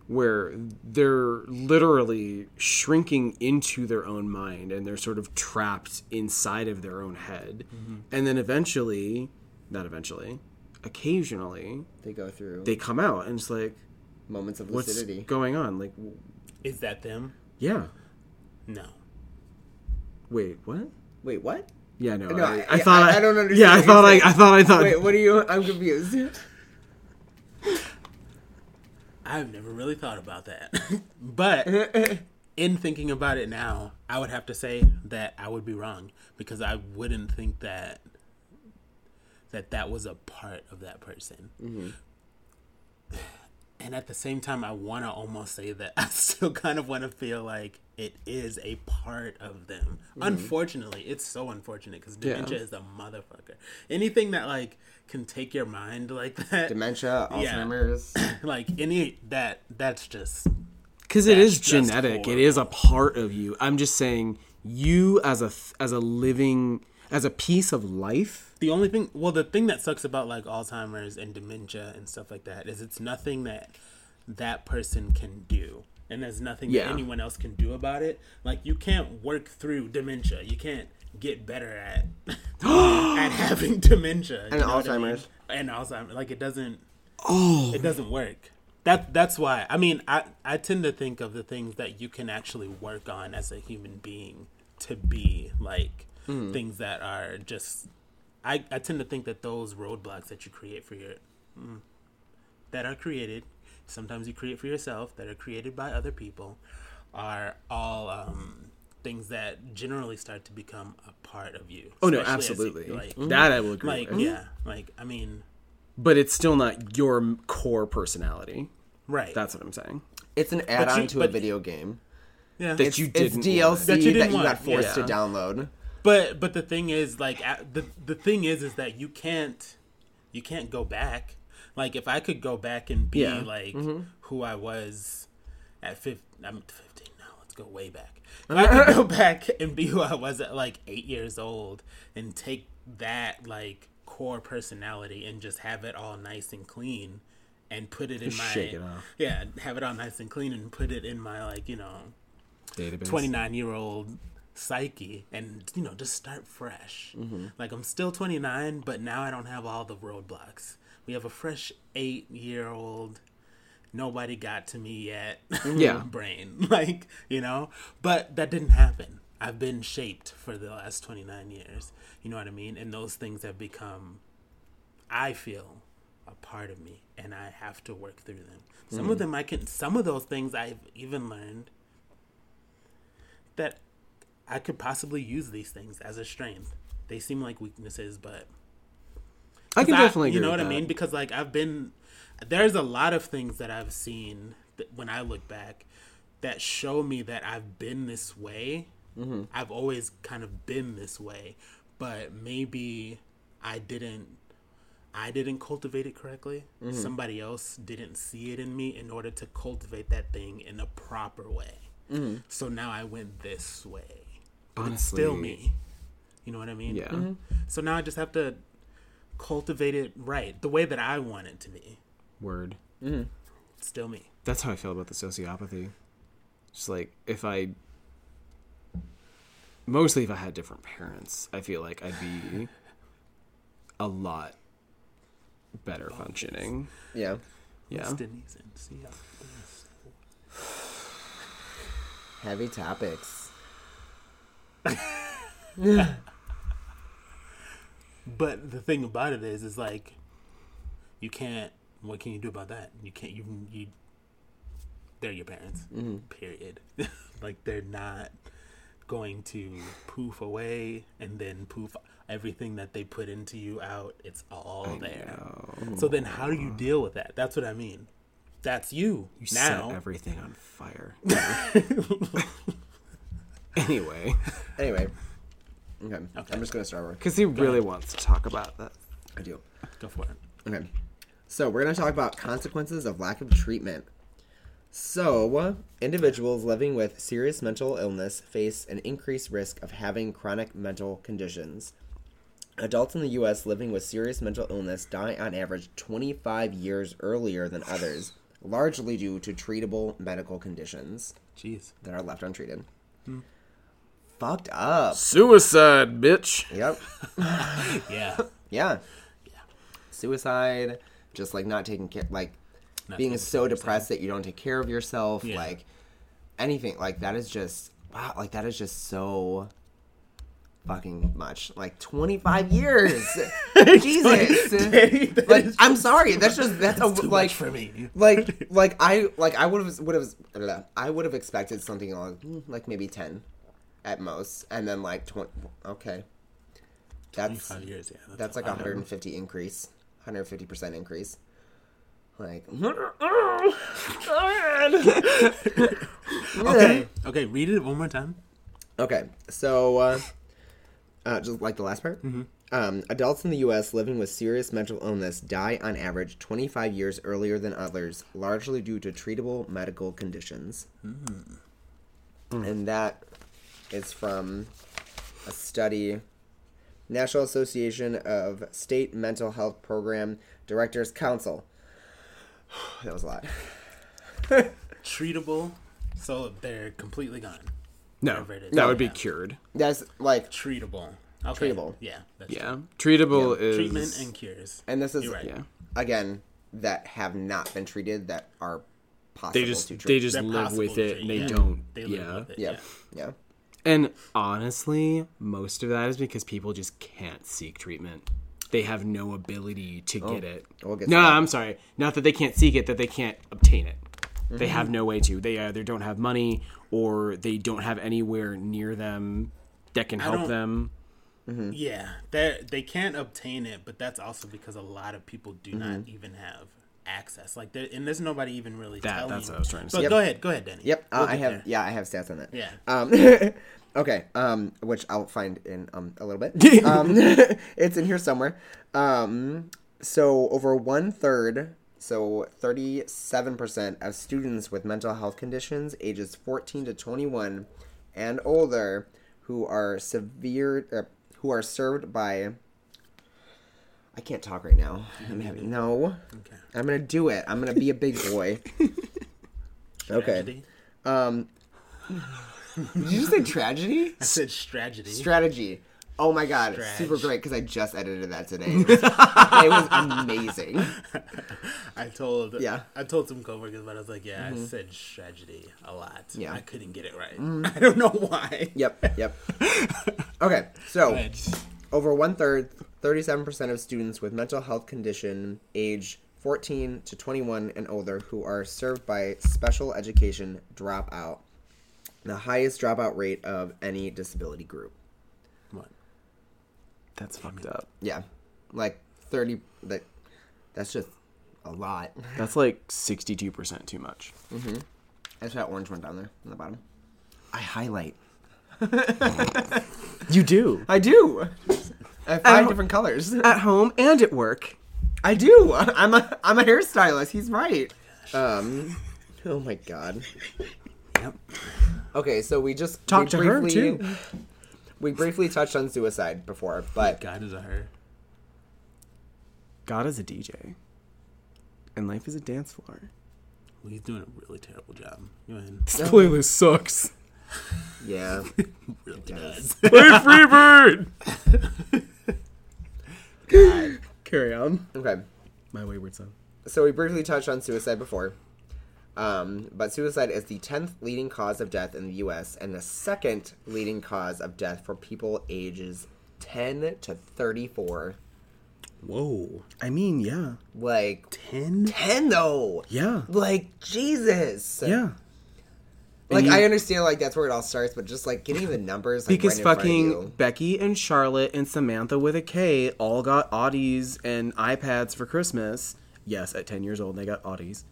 where they're literally shrinking into their own mind and they're sort of trapped inside of their own head, mm-hmm. and then eventually, not eventually, occasionally they go through they come out and it's like, moments of what's lucidity. going on? Like, Is that them? yeah, No. wait, what? Wait, what? Yeah, no, No, I, I- I thought I- I don't understand Yeah, I thought I. I thought I thought. Wait, what are you? I'm confused. I've never really thought about that. but in thinking about it now, I would have to say that I would be wrong because I wouldn't think that that that was a part of that person. Mm-hmm. And at the same time, I want to almost say that I still kind of want to feel like it is a part of them. Mm-hmm. Unfortunately, it's so unfortunate because dementia is a motherfucker. Anything that like can take your mind like that, Dementia, Yeah. Alzheimer's. like any that that's just because it That's is just genetic it horrible. is a part of you i'm just saying you as a as a living as a piece of life the only thing well the thing that sucks about like alzheimer's and dementia and stuff like that is it's nothing that that person can do and there's nothing Yeah. that anyone else can do about it like you can't work through dementia you can't get better at at having dementia And what I mean? Alzheimer's. and alzheimer's like it doesn't oh it doesn't work that that's why i mean i i tend to think of the things that you can actually work on as a human being to be like things that are just I, I tend to think that those roadblocks that you create for your mm, that are created sometimes you create for yourself that are created by other people are all um, things that generally start to become a part of you oh no especially as you- absolutely like that i will agree like with. yeah like i mean but it's still not your core personality right that's what i'm saying It's an add-on you- to a video game. yeah that It's, you didn't DLC want. That that you you, didn't got forced yeah. to download. But but the thing is, like, the the thing is, is that you can't you can't go back. Like, if I could go back and be Yeah. like Mm-hmm. who I was at 15, I'm 15 now. Let's go way back. If I could go back and be who I was at like eight years old and take that like core personality and just have it all nice and clean and put it in Just my shake it off. yeah, have it all nice and clean and put it in my like you know database. 29 year old psyche and you know just start fresh. Mm-hmm. Like i'm still 29 but now i don't have all the roadblocks. We have a fresh eight year old nobody got to me yet mm-hmm. Yeah. brain like you know but that didn't happen I've been shaped for the last 29 years. You know what I mean? And those things have become, I feel, a part of me, and I have to work through them. Some of mm. them I can, some of those things I've even learned that I could possibly use these things as a strength. They seem like weaknesses, but I can I- definitely agree you know with what I that. mean? Because like I've been, there's a lot of things that I've seen that when I look back that show me that I've been this way. Mm-hmm. I've always kind of been this way, but maybe I didn't. I didn't cultivate it correctly. Mm-hmm. Somebody else didn't see it in me in order to cultivate that thing in a proper way. So now I went this way. But it's still Mm-hmm. Me. You know what I mean? Yeah. So now I just have to cultivate it right, the way that I want it to be. Word. Mm-hmm. It's still me. That's how I feel about the sociopathy. Just like if I mostly if I had different parents, I feel like I'd be a lot better functioning. Yeah. Yeah. Destinies and see how things- Heavy topics. But the thing about it is, is like, you can't. What can you do about that? You can't. You you. They're your parents. Mm-hmm. Period. like they're not going to poof away and then poof everything that they put into you out. It's all there. So then, how do you deal with that? That's what I mean. That's you, You now. set everything on fire. anyway, Anyway. Okay. I'm just gonna start because he really wants to talk about that. I do. Go for it. Okay. So we're going to talk about consequences of lack of treatment. So, individuals living with serious mental illness face an increased risk of having chronic mental conditions. Adults in the U.S. living with serious mental illness die on average 25 years earlier than others, largely due to treatable medical conditions Jeez. that are left untreated. Hmm. Fucked up. Suicide, bitch. Yep. Yeah. Yeah. Yeah. Suicide, just like not taking care, like Not being so depressed that you don't take care of yourself, Yeah. like anything like that is just wow, like that is just so fucking much. Like 25 years. Jesus. like I'm sorry, that's just that's a, Too like for me. like like I like I would have would have I would have expected something along hmm, like maybe 10 at most and then like 20 okay. That's 25 years, yeah. that's like a a 150 increase, 150 percent increase. Like, Okay. Okay. Read it one more time. okay, so uh, uh, just like the last part. Um, adults in the U.S. living with serious mental illness die on average 25 years earlier than others, largely due to treatable medical conditions. And that is from a study, National Association of State Mental Health Program Directors Council. that was a lot. Treatable, so they're completely gone. No, Whatever it is. that would be Yeah. cured. That's like, Treatable. Okay. Treatable. Yeah. That's Yeah, treatable true. is Treatment and cures. and this is right. yeah. again that have not been treated that are possible They just to they treat. just They're live possible with it and they yeah. don't. They live yeah. with it. yeah, yeah. And honestly, most of that is because people just can't seek treatment. They have no ability to get it. we'll get no, that. I'm sorry. Not that they can't seek it, that they can't obtain it. They Mm-hmm. have no way to. They either don't have money or they don't have anywhere near them that can help don't- them. Yeah. They they can't obtain it, but that's also because a lot of people do not Mm-hmm. even have access. Like, there, and there's nobody even really That- telling. that's what I was trying to say. But say. go ahead. Go ahead, Danny. Yep, uh, We'll I have. there. Yeah, I have stats on that. Yeah. Um, okay. Um, which I'll find in um a little bit. um, it's in here somewhere. Um, so over one third, so thirty-seven percent of students with mental health conditions, ages fourteen to twenty-one, and older, who are severe, uh, who are served by. I can't talk right now. I'm having no. Okay. I'm gonna do it. I'm gonna be a big boy. okay. Um, did you say tragedy? I said strategy. Strategy. Oh my god, Trash. super great because I just edited that today. It was, it was amazing. I told Yeah. I told some coworkers, but I was like, yeah, I said tragedy a lot. Yeah. I couldn't get it right. I don't know why. Yep, yep. Okay, so over one third, 37% of students with mental health condition age 14 to 21 and older who are served by special education drop out. The highest dropout rate of any disability group. what? That's fucked up. Yeah, like 30. That that's just a lot. That's like 62% too much. Mhm. That's that orange one down there on the bottom. I highlight. You do. I do. I have five different colors. At home and at work. I do. I'm a I'm a hairstylist. He's right. Um. Oh my god. Yep. Okay, so we just talked we to her, briefly- too. We briefly touched on suicide before, but God is a her. God is a DJ. And life is a dance floor. Well, he's doing a really terrible job. Go ahead. This playlist sucks. yeah. Really does. Play Freebird! Carry on. Okay. My wayward son. So we briefly touched on suicide before. Um, but suicide is the 10th leading cause of death in the US and the second leading cause of death for people ages 10 to 34. Whoa. I mean, yeah. Like Ten? 10 though. Yeah. Like Jesus. Yeah. Like you- I understand like that's where it all starts, but just like getting the numbers like, Because right in front of fucking you. Becky and Charlotte and Samantha with a K all got Audis and iPads for Christmas. Yes, at 10 years old, they got Audis.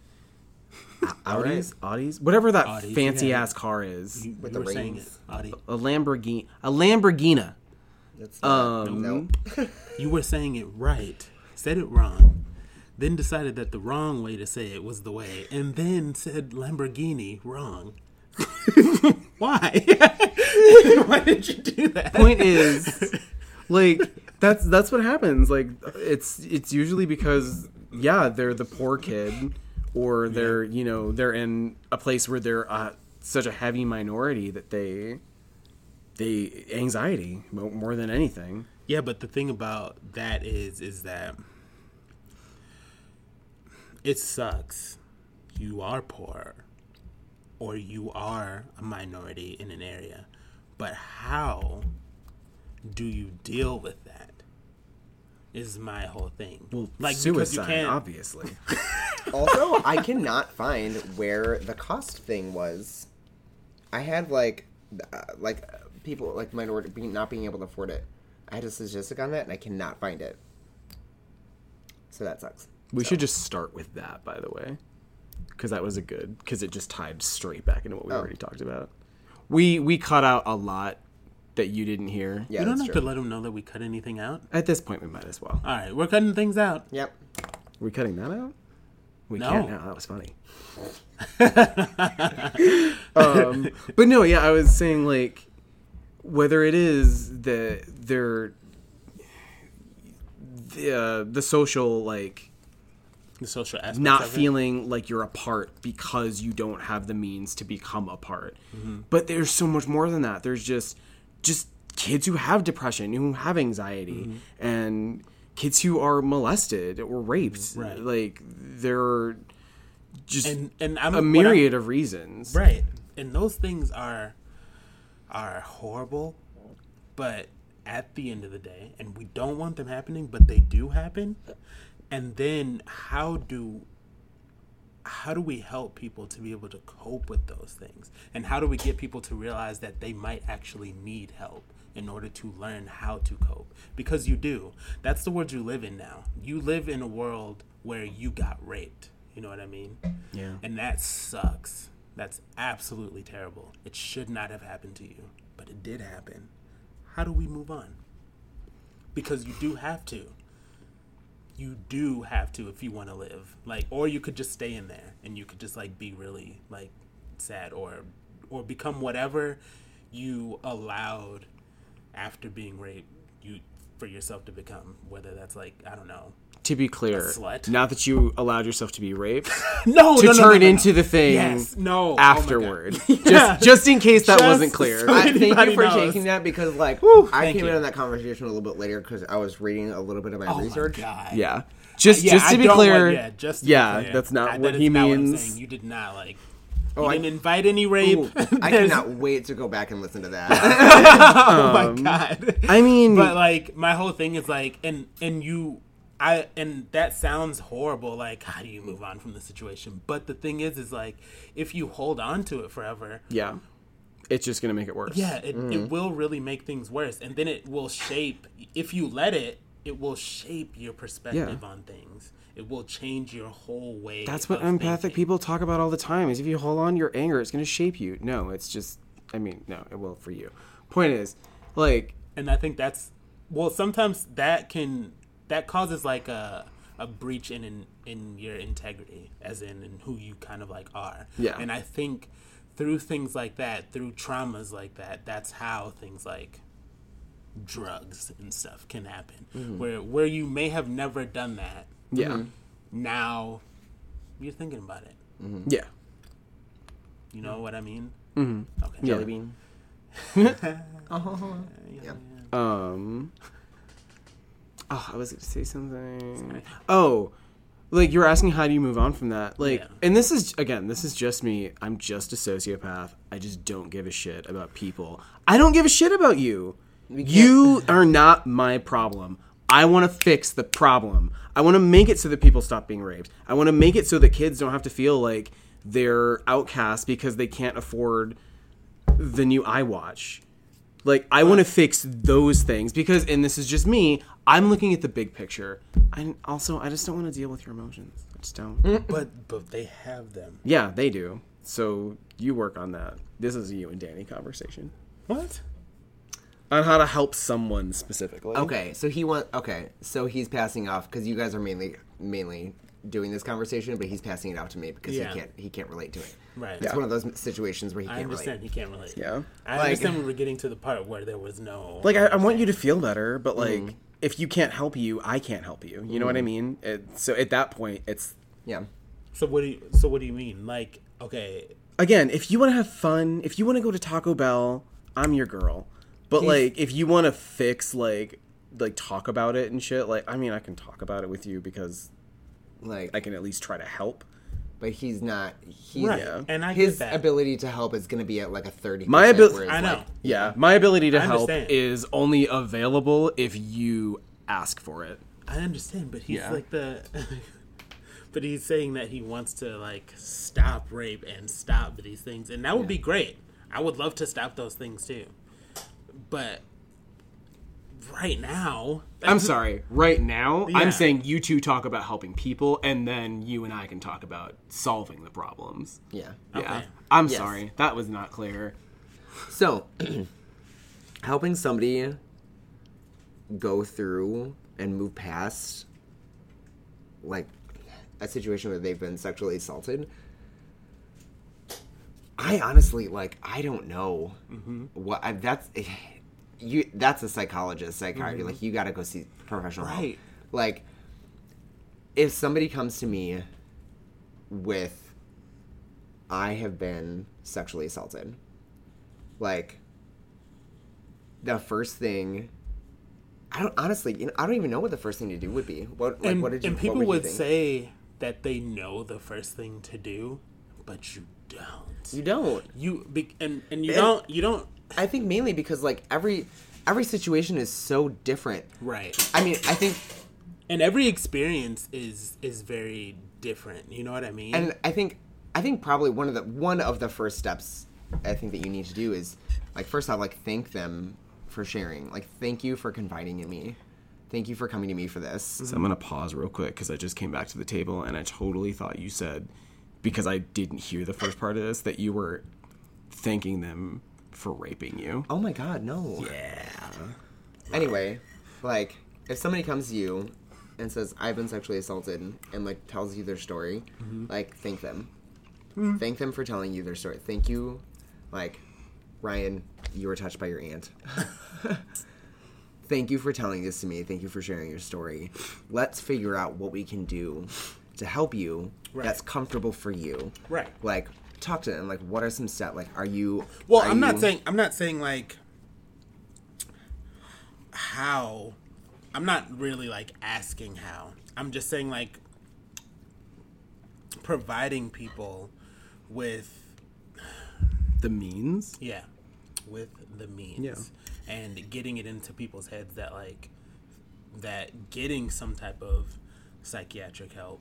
Audis? Audis? Whatever that Audis, fancy yeah. ass car is. You, With you the were saying it, rings. A Lamborghini. A Lamborghini. That's not, Um, no. You were saying it right, said it wrong, then decided that the wrong way to say it was the way, and then said Lamborghini wrong. Why? Why did you do that? The point is like that's that's what happens like it's it's usually because yeah they're the poor kid or they're you know they're in a place where they're uh, such a heavy minority that they they anxiety more than anything Yeah, but the thing about that is, is that it sucks. You are poor, or you are a minority in an area, but how do you deal with that? Is my whole thing. well because suicide obviously also, I cannot find where the cost thing was. I had like, uh, like uh, people like minority being, not being able to afford it. I had a statistic on that, and I cannot find it. So that sucks. we should just start with that by the way because that was a good because it just tied straight back into what we Oh. already talked about we we cut out a lot that you didn't hear Yeah, you don't have true. to let them know that we cut anything out. at this point we might as well All right, we're cutting things out. Yep. we cutting that out we No. can't now that was funny um, but no yeah i was saying like whether it is the their the, uh, the social like The social aspect. not feeling like you're a part because you don't have the means to become a part. Mm-hmm. But there's so much more than that. There's just just kids who have depression, who have anxiety, Mm-hmm. and kids who are molested or raped. Right. Like they're just and and I'm a myriad of reasons. Right. And those things are are horrible, but at the end of the day, and we don't want them happening, but they do happen. And then how do how do we help people to be able to cope with those things? And how do we get people to realize that they might actually need help in order to learn how to cope? Because you do. That's the world you live in now. You live in a world where you got raped. You know what I mean? Yeah. And that sucks. That's absolutely terrible. It should not have happened to you, but it did happen. How do we move on? Because you do have to. You do have to if you want to live. Like or you could just stay in there and you could just like be really like sad or or become whatever you allowed after being raped you for yourself to become, whether that's like I don't know, to be clear, not that you allowed yourself to be raped, no, to no, no, turn no, into the thing Yes, no, oh afterward. God. Just just in case that Just wasn't clear. so- I, thank you for knows. taking that because, like, I came you. in on that conversation a little bit later because I was reading a little bit of my Oh research. my god. yeah. Just Yeah, just to I be clear, yeah, just yeah, clear. that's not I- what that he means. saying. You did not like. Oh, I- didn't invite any rape. Ooh, I cannot wait to go back and listen to that. oh my god. Um, I mean, but like my whole thing is like and and you I and that sounds horrible like how do you move on from the situation but the thing is is like if you hold on to it forever yeah, it's just gonna make it worse. yeah it, it mm. will really make things worse and then it will shape if you let it it will shape your perspective Yeah. on things it will change your whole way That's what empathic thinking. people talk about all the time. Is if you hold on to your anger, it's going to shape you. No, it's just. I mean, no, it will for you. Point is, like, and I think that's well. Sometimes that can that causes like a a breach in in, in your integrity, as in in who you kind of like are. Yeah. And I think through things like that, through traumas like that, that's how things like drugs and stuff can happen. Where where you may have never done that, yeah, now you're thinking about it. yeah. You know what I mean? Mm-hmm. Okay. Jelly bean. Um. Oh, I was going to say something. Oh, like you're asking how do you move on from that? Like, Yeah. and this is again, this is just me. I'm just a sociopath. I just don't give a shit about people. I don't give a shit about you. You are not my problem. I want to fix the problem. I want to make it so that people stop being raped. I want to make it so that kids don't have to feel like they're outcasts because they can't afford the new iWatch. Like I want to fix those things because, and this is just me. I'm looking at the big picture. I also I just don't want to deal with your emotions. I just don't. But but they have them. Yeah, they do. So you work on that. This is a you and Danny conversation What? on how to help someone specifically. Okay, so he want. Okay, so he's passing off because you guys are mainly mainly doing this conversation, but he's passing it off to me because Yeah. he can't he can't relate to it. Right. It's one of those situations where he I can't I understand relate. he can't relate. Yeah. I Like- understand we were getting to the part where there was no Like I, I want you to feel better, but like mm-hmm. if you can't help you, I can't help you. You know what I mm-hmm. mean? It, so at that point, it's Yeah. So what do you so what do you mean? Like, okay, again, if you want to have fun, if you want to go to Taco Bell, I'm your girl. But like, if you want to fix like like talk about it and shit, like I mean, I can talk about it with you because Like, I can at least try to help. But he's not. He's right. Yeah. And I his get that. ability to help is going to be at like a thirty. My abil- I know. Yeah, my ability to I help understand. is only available if you ask for it. I understand, but he's Yeah. like the but he's saying that he wants to like stop rape and stop these things and that would be great. I would love to stop those things too. But right now, I'm sorry. Right now, Yeah. I'm saying you two talk about helping people, and then you and I can talk about solving the problems. Yeah. Yeah. Okay. I'm Yes. sorry. That was not clear. So, helping somebody go through and move past like a situation where they've been sexually assaulted. I honestly like I don't know mm-hmm. what I, that's you that's a psychologist psychiatrist mm-hmm. like you got to go see professional help. Right. like if somebody comes to me with I have been sexually assaulted like the first thing I don't honestly you know I don't even know what the first thing to do would be what like and, what did you and people would, would say that they know the first thing to do, but you don't. you don't You be, and and you And- don't you don't I think mainly because like every every situation is so different right. I mean I think And every experience is is very different. You know what I mean? and I think I think probably one of the one of the first steps I think that you need to do is like first off like thank them for sharing like thank you for confiding in me thank you for coming to me for this So I'm gonna pause real quick because I just came back to the table and I totally thought you said because I didn't hear the first part of this that you were thanking them for raping you. oh my god no Yeah. anyway like if somebody comes to you and says I've been sexually assaulted and like tells you their story mm-hmm. like thank them mm-hmm. thank them for telling you their story thank you like Ryan you were touched by your aunt thank you for telling this to me. Thank you for sharing your story. Let's figure out what we can do to help you Right. that's comfortable for you. Right. Like talk to them. Like what are some steps? Like are you Well, are I'm not saying I'm not saying like how. I'm not really like asking how. I'm just saying like providing people with The means. yeah, with the means Yeah. and getting it into people's heads that like that getting some type of psychiatric help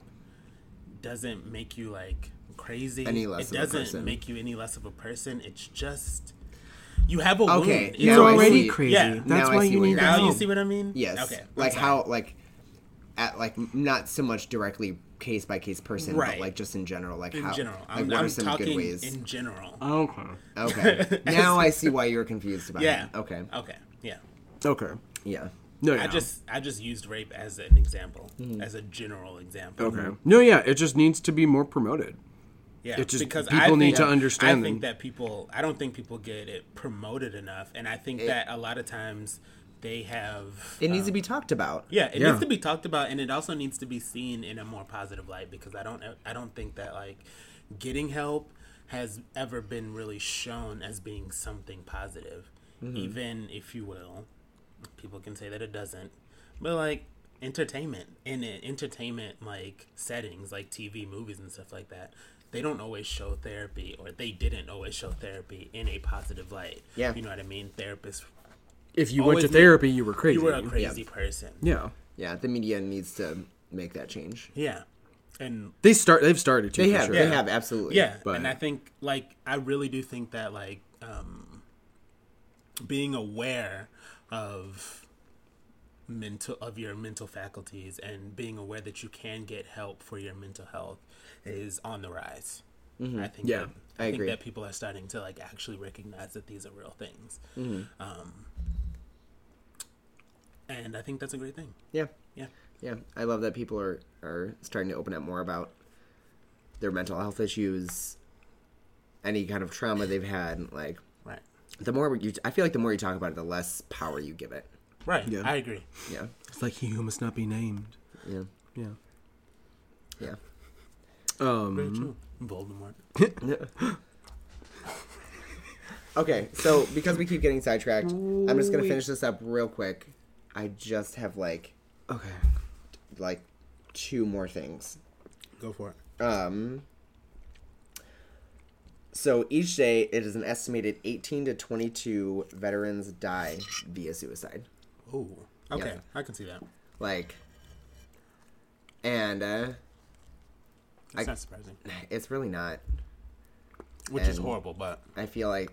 doesn't make you like crazy. Any less it of doesn't person. make you any less of a person. It's just you have a Okay, wound. now It's You're I already see- crazy. yeah. That's Now why you what need you're now saying. you see what I mean? Yes. Okay. Like how like at like not so much directly case by case person, Right. but like just in general. Like in how general. like I'm, what I'm are some talking good ways? in general. Okay. Okay. now I see why you're confused about yeah. it. Okay. Okay. Yeah. Okay. Yeah. No, yeah. I just I just used rape as an example, Mm-hmm. as a general example. Okay. No, yeah. It just needs to be more promoted. Yeah, It just- because people I need think, to understand I think them. that people, I don't think people get it promoted enough, and I think that a lot of times they have. It needs um, to be talked about. Yeah, it Yeah. needs to be talked about, and it also needs to be seen in a more positive light because I don't, I don't think that like getting help has ever been really shown as being something positive, Mm-hmm. even if you will. People can say that it doesn't, but like entertainment in it, entertainment like settings, like TV, movies, and stuff like that. They don't always show therapy, or they didn't always show therapy in a positive light. Yeah. you know what I mean. Therapists, If you went to make- therapy, you were crazy. you were a crazy person. Yeah. Yeah. The media needs to make that change. Yeah, and They start. They've started to. They have. Sure. They have absolutely. Yeah, But- and I think like I really do think that like um being aware of mental of your mental faculties and being aware that you can get help for your mental health is on the rise. I think Yeah, that, I I, think agree. that people are starting to like actually recognize that these are real things. Um and I think that's a great thing. Yeah. Yeah. Yeah. I love that people are are starting to open up more about their mental health issues, any kind of trauma they've had. Like Right. the more you, I feel like the more you talk about it, the less power you give it. Right. Yeah. I agree. Yeah. It's like he who must not be named. Yeah. Yeah. Yeah. Um. Voldemort. Okay, so because we keep getting sidetracked, I'm just gonna finish this up real quick. I just have like Okay. like two more things. Go for it. Um. So each day, it is an estimated 18 to 22 veterans die via suicide. Oh. Okay. Yeah. I can see that. Like, and uh, It's I- not surprising. it's really not. Which is horrible, but I feel like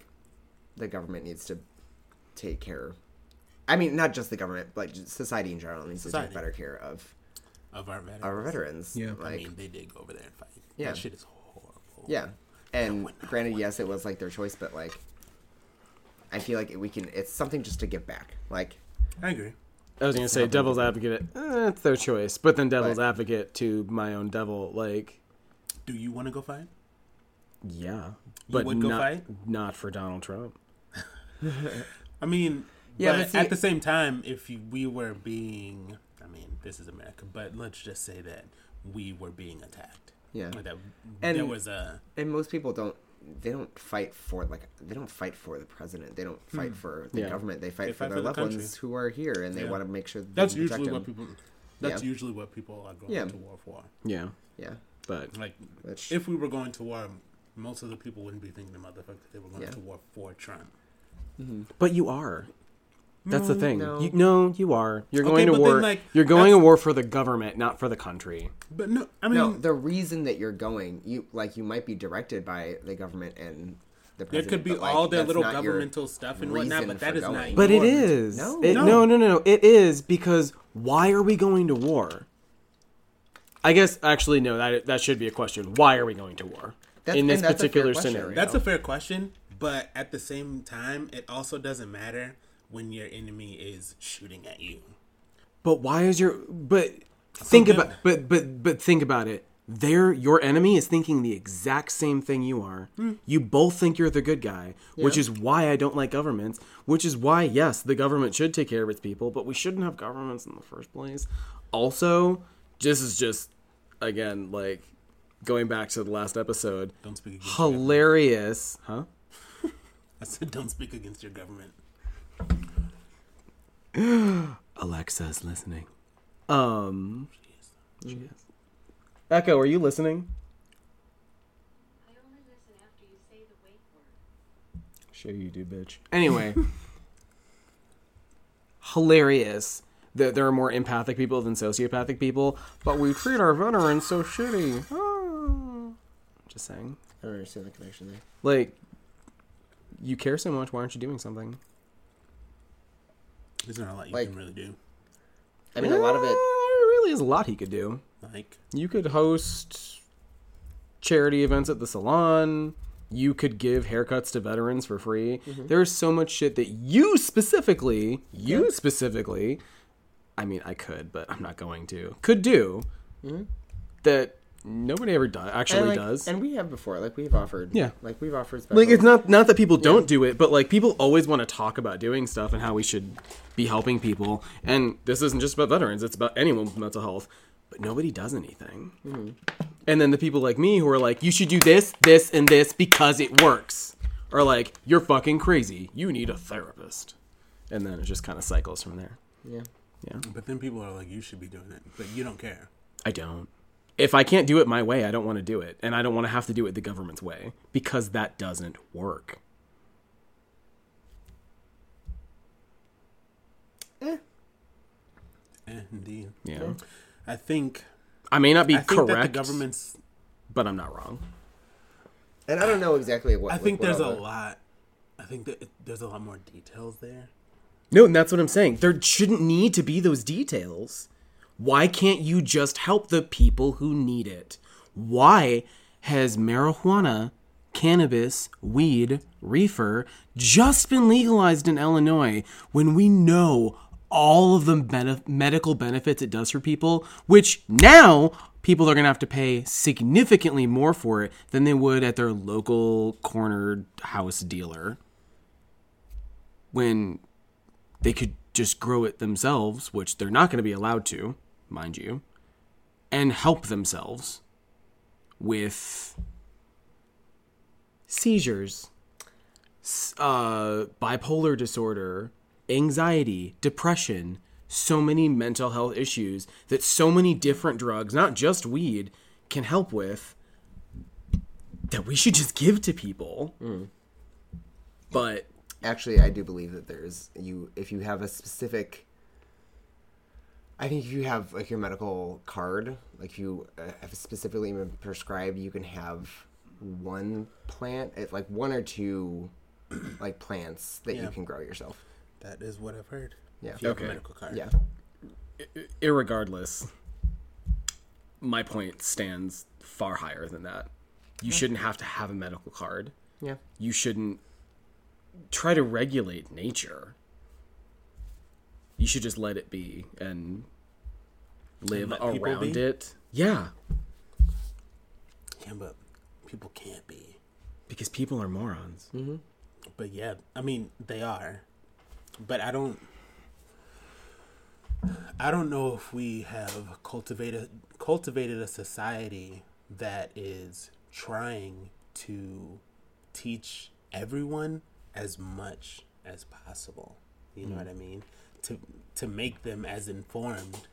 the government needs to take care. I mean, not just the government, but society in general needs to take better care of of our veterans. our veterans. Yeah. I mean, they did go over there and fight. Yeah. That shit is horrible. yeah. And granted, yes, it was like their choice, but like, I feel like we can. It's something just to give back. Like, I agree. I was gonna say devil's advocate. Eh, it's their choice, but then devil's Right. advocate to my own devil. Like, Do you want to go fight? yeah, but would go not fight? not for Donald Trump. I mean, Yeah, but but see- at the same time, if we were being, I mean, this is America, but let's just say that we were being attacked. Yeah. Or that And- there was a and most people don't. They don't fight for like they don't fight for the president. They don't fight hmm. for the Yeah. government. They fight They for fight their for loved country. ones who are here, and they Yeah. want to make sure that that's they can protect usually what them. people. That's Yeah. usually what people are going Yeah. to war for. Yeah, Yeah, but Like, which if we were going to war, most of the people wouldn't be thinking about the fact that they were going Yeah. to war for Trump. Mm-hmm. but you are. That's the mm, thing. no. You, no, you are. You're Okay, going to but then, war. like, you're going to war for the government, not for the country. But no, I mean, no, the reason that you're going, you like you might be directed by the government and the president. there could be but, like, all their little governmental stuff and whatnot, reason but that is for is not. But it your- is. No. It- No. no, no, no, no. It is because why are we going to war? I guess actually no. That that should be a question. Why are we going to war That's- in this and that's a fair particular scenario? That's a fair question, but at the same time, it also doesn't matter when your enemy is shooting at you. But why is your but think then- about but but but think about it. They're your enemy is thinking the exact same thing you are. Hmm. You both think you're the good guy, which is why I don't like governments. Which is why, yes, the government should take care of its people, but we shouldn't have governments in the first place. Also, this is just again like going back to the last episode. Don't speak against your. Hilarious, huh? I said don't speak against your government. Alexa's listening. Um, she is. Echo, are you listening? I only listen after you say the wake word. Sure you do, bitch. Anyway, hilarious that there are more empathic people than sociopathic people, but we treat our veterans so shitty. Ah. Just saying. I don't understand the connection there. Like, you care so much, why aren't you doing something? There's not a lot you Like- can really do. I mean, a lot of Eh, it. There really is a lot he could do. Like You could host charity events at the salon. You could give haircuts to veterans for free. There's so much shit that you specifically, you specifically, I mean, I could, but I'm not going to, could do hmm? that nobody ever does, actually and, like, does. And we have before, like we've offered. Yeah. Like we've offered. Special, like it's not not that people don't do it, but like people always want to talk about doing stuff and how we should be helping people. And this isn't just about veterans; it's about anyone with mental health. But nobody does anything. Mm-hmm. And then the people like me who are like, "You should do this, this, and this because it works," are like, "You're fucking crazy. You need a therapist." And then it just kind of cycles from there. Yeah. Yeah, but then people are like, you should be doing it. But you don't care. I don't. If I can't do it my way, I don't want to do it, and I don't want to have to do it the government's way because that doesn't work. Eh, indeed. Yeah. I think I may not be I think correct, that the government's but I'm not wrong. And I don't know exactly what. I like, think what there's a all lot. I think that it, there's a lot more details there. No, and that's what I'm saying. There shouldn't need to be those details. Why can't you just help the people who need it? Why has marijuana, cannabis, weed, reefer just been legalized in Illinois when we know all of the bene- medical benefits it does for people, which now people are going to have to pay significantly more for it than they would at their local cornered house dealer? When they could just grow it themselves, which they're not going to be allowed to, mind you, and help themselves with seizures, uh, bipolar disorder, anxiety, depression, so many mental health issues that so many different drugs, not just weed, can help with that we should just give to people. But Actually, I do believe that there's you if you have a specific. I think if you have like your medical card, like if you uh, have specifically been prescribed, you can have one plant, like one or two, like plants that you can grow yourself. That is what I've heard. Yeah. If you have Okay. a medical card. Yeah. irregardless, my point stands far higher than that. You shouldn't have to have a medical card. Yeah. You shouldn't try to regulate nature. You should just let it be and live people around it. Yeah, Yeah, but people can't be. because people are morons. Mm-hmm. But yeah, I mean they are. But I don't I don't know if we have cultivated cultivated a society that is trying to teach everyone as much as possible. You know mm. what I mean? To to make them as informed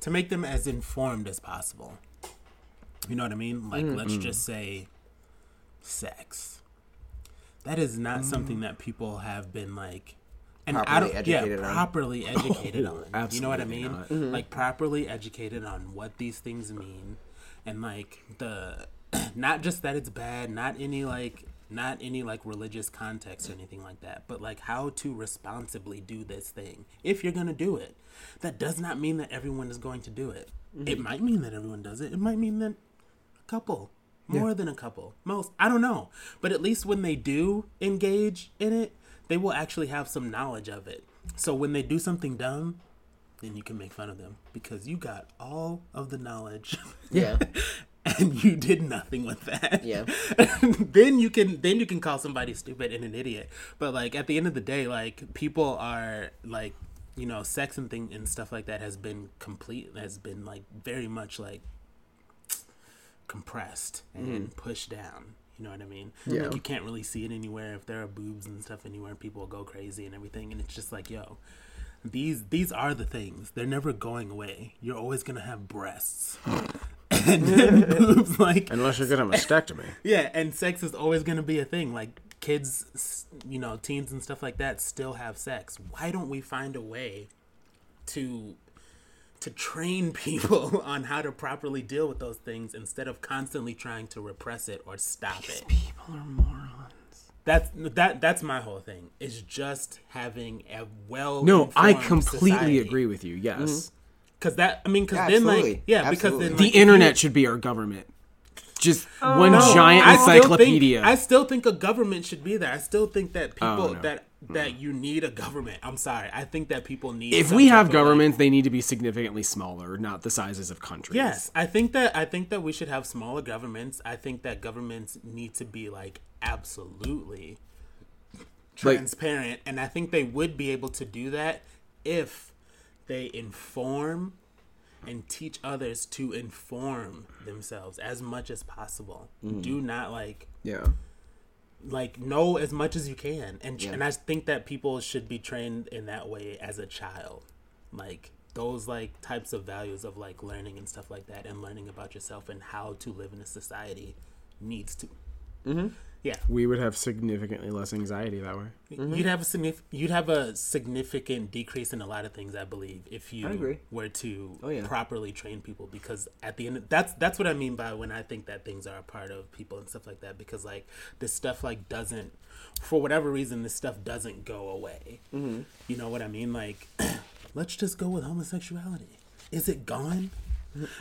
to make them as informed as possible. You know what I mean? Like let's just say sex. That is not mm-hmm. something that people have been like and I Properly don't, educated yeah, on. properly educated on. You know what I absolutely mean? not. Mm-hmm. Like properly educated on what these things mean and like the not just that it's bad, not any like not any like religious context or anything like that, but like how to responsibly do this thing if you're going to do it. That does not mean that everyone is going to do it. Mm-hmm. It might mean that everyone does it. It might mean that a couple, more than a couple, most, I don't know. But at least when they do engage in it, they will actually have some knowledge of it. So when they do something dumb, then you can make fun of them because you got all of the knowledge. Yeah. and you did nothing with that. Yeah. then you can then you can call somebody stupid and an idiot. But like at the end of the day, like people are like you know, sex and thing and stuff like that has been complete has been like very much like compressed and mm-hmm. pushed down. You know what I mean? Yeah. Like you can't really see it anywhere. If there are boobs and stuff anywhere, people will go crazy and everything. And it's just like, yo, these these are the things. They're never going away. You're always gonna have breasts. and then boobs like Unless you're gonna mastectomy. yeah, and sex is always going to be a thing. Like kids, you know, teens and stuff like that still have sex. Why don't we find a way to to train people on how to properly deal with those things instead of constantly trying to repress it or stop it? People are morons. That's that that's my whole thing. Is just having a well No, I completely agree with you. Yes. Mm-hmm. Because that I mean, because Yeah, then like absolutely. yeah, because Absolutely. then The like, if you- internet should be our government. Just oh, one No, giant I still think- encyclopedia. I still think a government should be there. I still think that oh, people Oh, no. that that mm. you need a government. I'm sorry. I think that people need. if we have of, like- governments, they need to be significantly smaller, not the sizes of countries. yes, I think that I think that we should have smaller governments. I think that governments need to be like absolutely Like- transparent, and I think they would be able to do that if they inform and teach others to inform themselves as much as possible. Mm-hmm. Do not like Yeah. like know as much as you can and Yeah. and I think that people should be trained in that way as a child like those like types of values of like learning and stuff like that and learning about yourself and how to live in a society needs to yeah We would have significantly less anxiety that way. you'd have a signif- you'd have a significant decrease in a lot of things I believe if you agree. were to Oh, yeah. properly train people because at the end of, that's that's what I mean by when I think that things are a part of people and stuff like that because like this stuff like doesn't for whatever reason this stuff doesn't go away Mm-hmm. you know what I mean like let's just go with homosexuality is it gone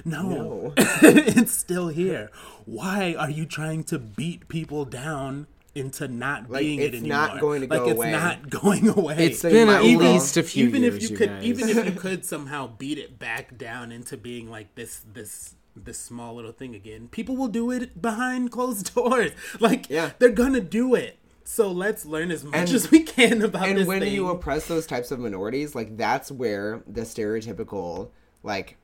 no, No. it's still here. Why are you trying to beat people down into not Like, being it anymore? it's not going to like go it's away. not going away. It's Been at Even- least a few even years, if you, you could, guys. even if you could somehow beat it back down into being like this, this, this small little thing again, people will do it behind closed doors. Like, Yeah. they're gonna do it. So let's learn as much And- as we can about and this when thing. you oppress those types of minorities like that's where the stereotypical like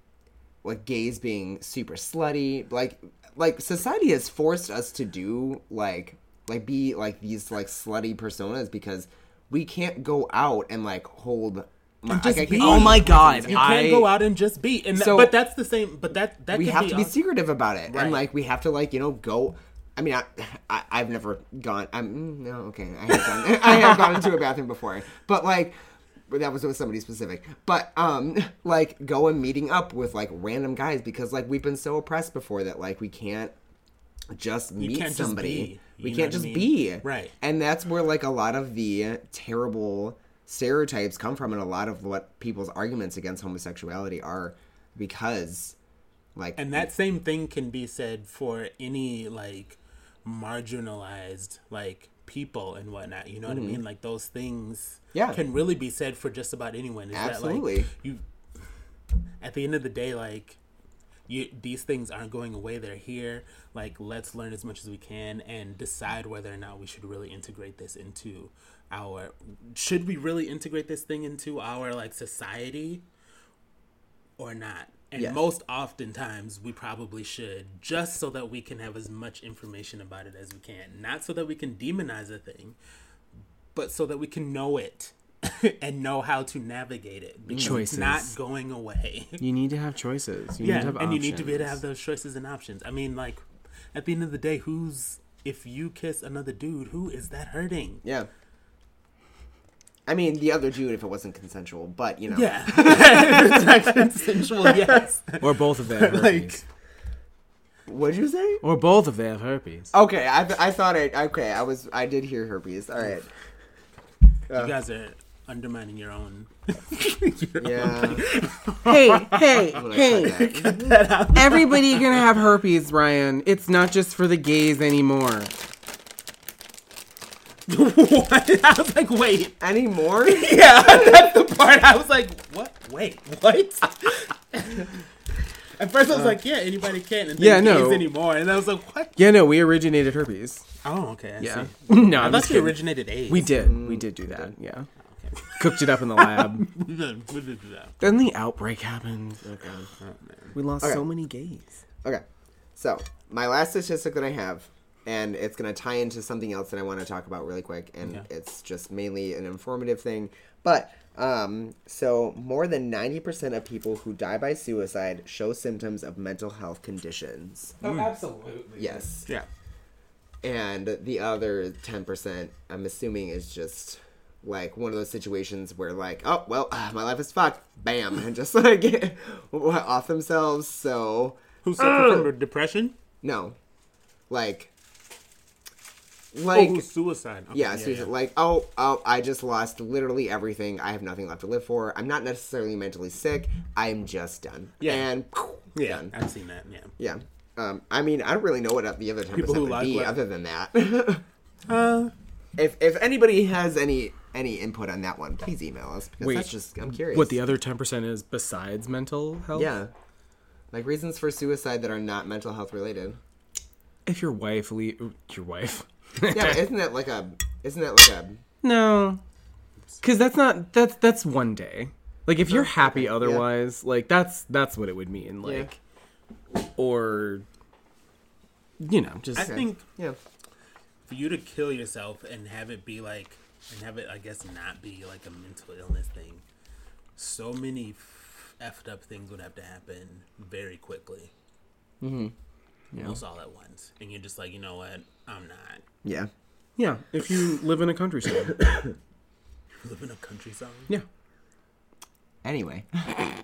like gays being super slutty like like society has forced us to do like like be like these like slutty personas because we can't go out and like hold my, just like, be. Oh my God, you I- can't go out and just be. And that- So- but that's the same. But that that we have be to be us. secretive about it Right. and like we have to like you know go i mean i, I i've never gone i'm mm, no okay i have gone i have gone into a bathroom before but like but that was with somebody specific but um like go and meeting up with like random guys because like we've been so oppressed before that like we can't just meet can't just somebody be, we can't what I just mean? be Right. and that's where like a lot of the terrible stereotypes come from and a lot of what people's arguments against homosexuality are because like And that same thing can be said for any like marginalized like people and whatnot. You know what I mean? Like those things Mm-hmm. Yeah. can really be said for just about anyone. Is That, Absolutely. like, you at the end of the day, like you these things aren't going away, they're here. Like let's learn as much as we can and decide whether or not we should really integrate this into our should we really integrate this thing into our like society or not. And Yes. most oftentimes we probably should, just so that we can have as much information about it as we can. Not so that we can demonize a thing, but so that we can know it and know how to navigate it. Because Choices. it's not going away. You need to have choices. You yeah, need to have and you need to be able to have those choices and options. I mean, like, at the end of the day, who's if you kiss another dude, who is that hurting? Yeah. I mean, the other dude if it wasn't consensual, but you know. Yeah, it's not consensual. Yes, Or both of them have Like- What'd you say? Or both of them have herpes. Okay, I, I thought I okay. I was I did hear herpes. All right. you uh. guys are undermining your own. Yeah. Hey, hey, hey. cut that. Everybody gonna have herpes, Ryan. It's not just for the gays anymore. what? I was like, wait. Any more? Yeah, that's the part. I was like, what? wait, what? At first, I was uh. like, yeah, anybody can. And then Yeah, no. anymore. And I was like, what? Yeah, no, we originated herpes. Oh, okay. I Yeah. see. no, I'm you kidding. originated AIDS. We did. We did do that. Yeah. Cooked it up in the lab. then the outbreak happened. Oh, God. We lost Okay. so many gays. Okay, so my last statistic that I have, and it's going to tie into something else that I want to talk about really quick, and Yeah. it's just mainly an informative thing. But um, so more than ninety percent of people who die by suicide show symptoms of mental health conditions. Oh, absolutely. Yes, Yeah. and the other ten percent, I'm assuming, is just like one of those situations where like, oh well, ah, my life is fucked, bam, and just like off themselves. So Who suffered from depression? no, like, like. oh, suicide. Okay, yeah, so like, oh, oh, I just lost literally everything. I have nothing left to live for. I'm not necessarily mentally sick. I'm just done. Yeah. and yeah, done. I've seen that. Yeah. Yeah. Um, I mean, I don't really know what the other ten percent would like be, other than that. Uh, if if anybody has any any input on that one, please email us because Wait, that's just I'm curious. What the other 10% is besides mental health? Yeah, like reasons for suicide that are not mental health related. If your wife le- your wife. Yeah, isn't that like a isn't that like a No. Cuz that's not that's that's one day. Like if you're happy otherwise, like that's that's what it would mean like or you know, just I think yeah for you to kill yourself and have it be like, and have it, I guess, not be like a mental illness thing, so many f- effed up things would have to happen very quickly. Mm-hmm. Almost all at once. And you're just like, you know what? I'm not. yeah. yeah, if you live in a countryside. live in a countryside. yeah. Anyway.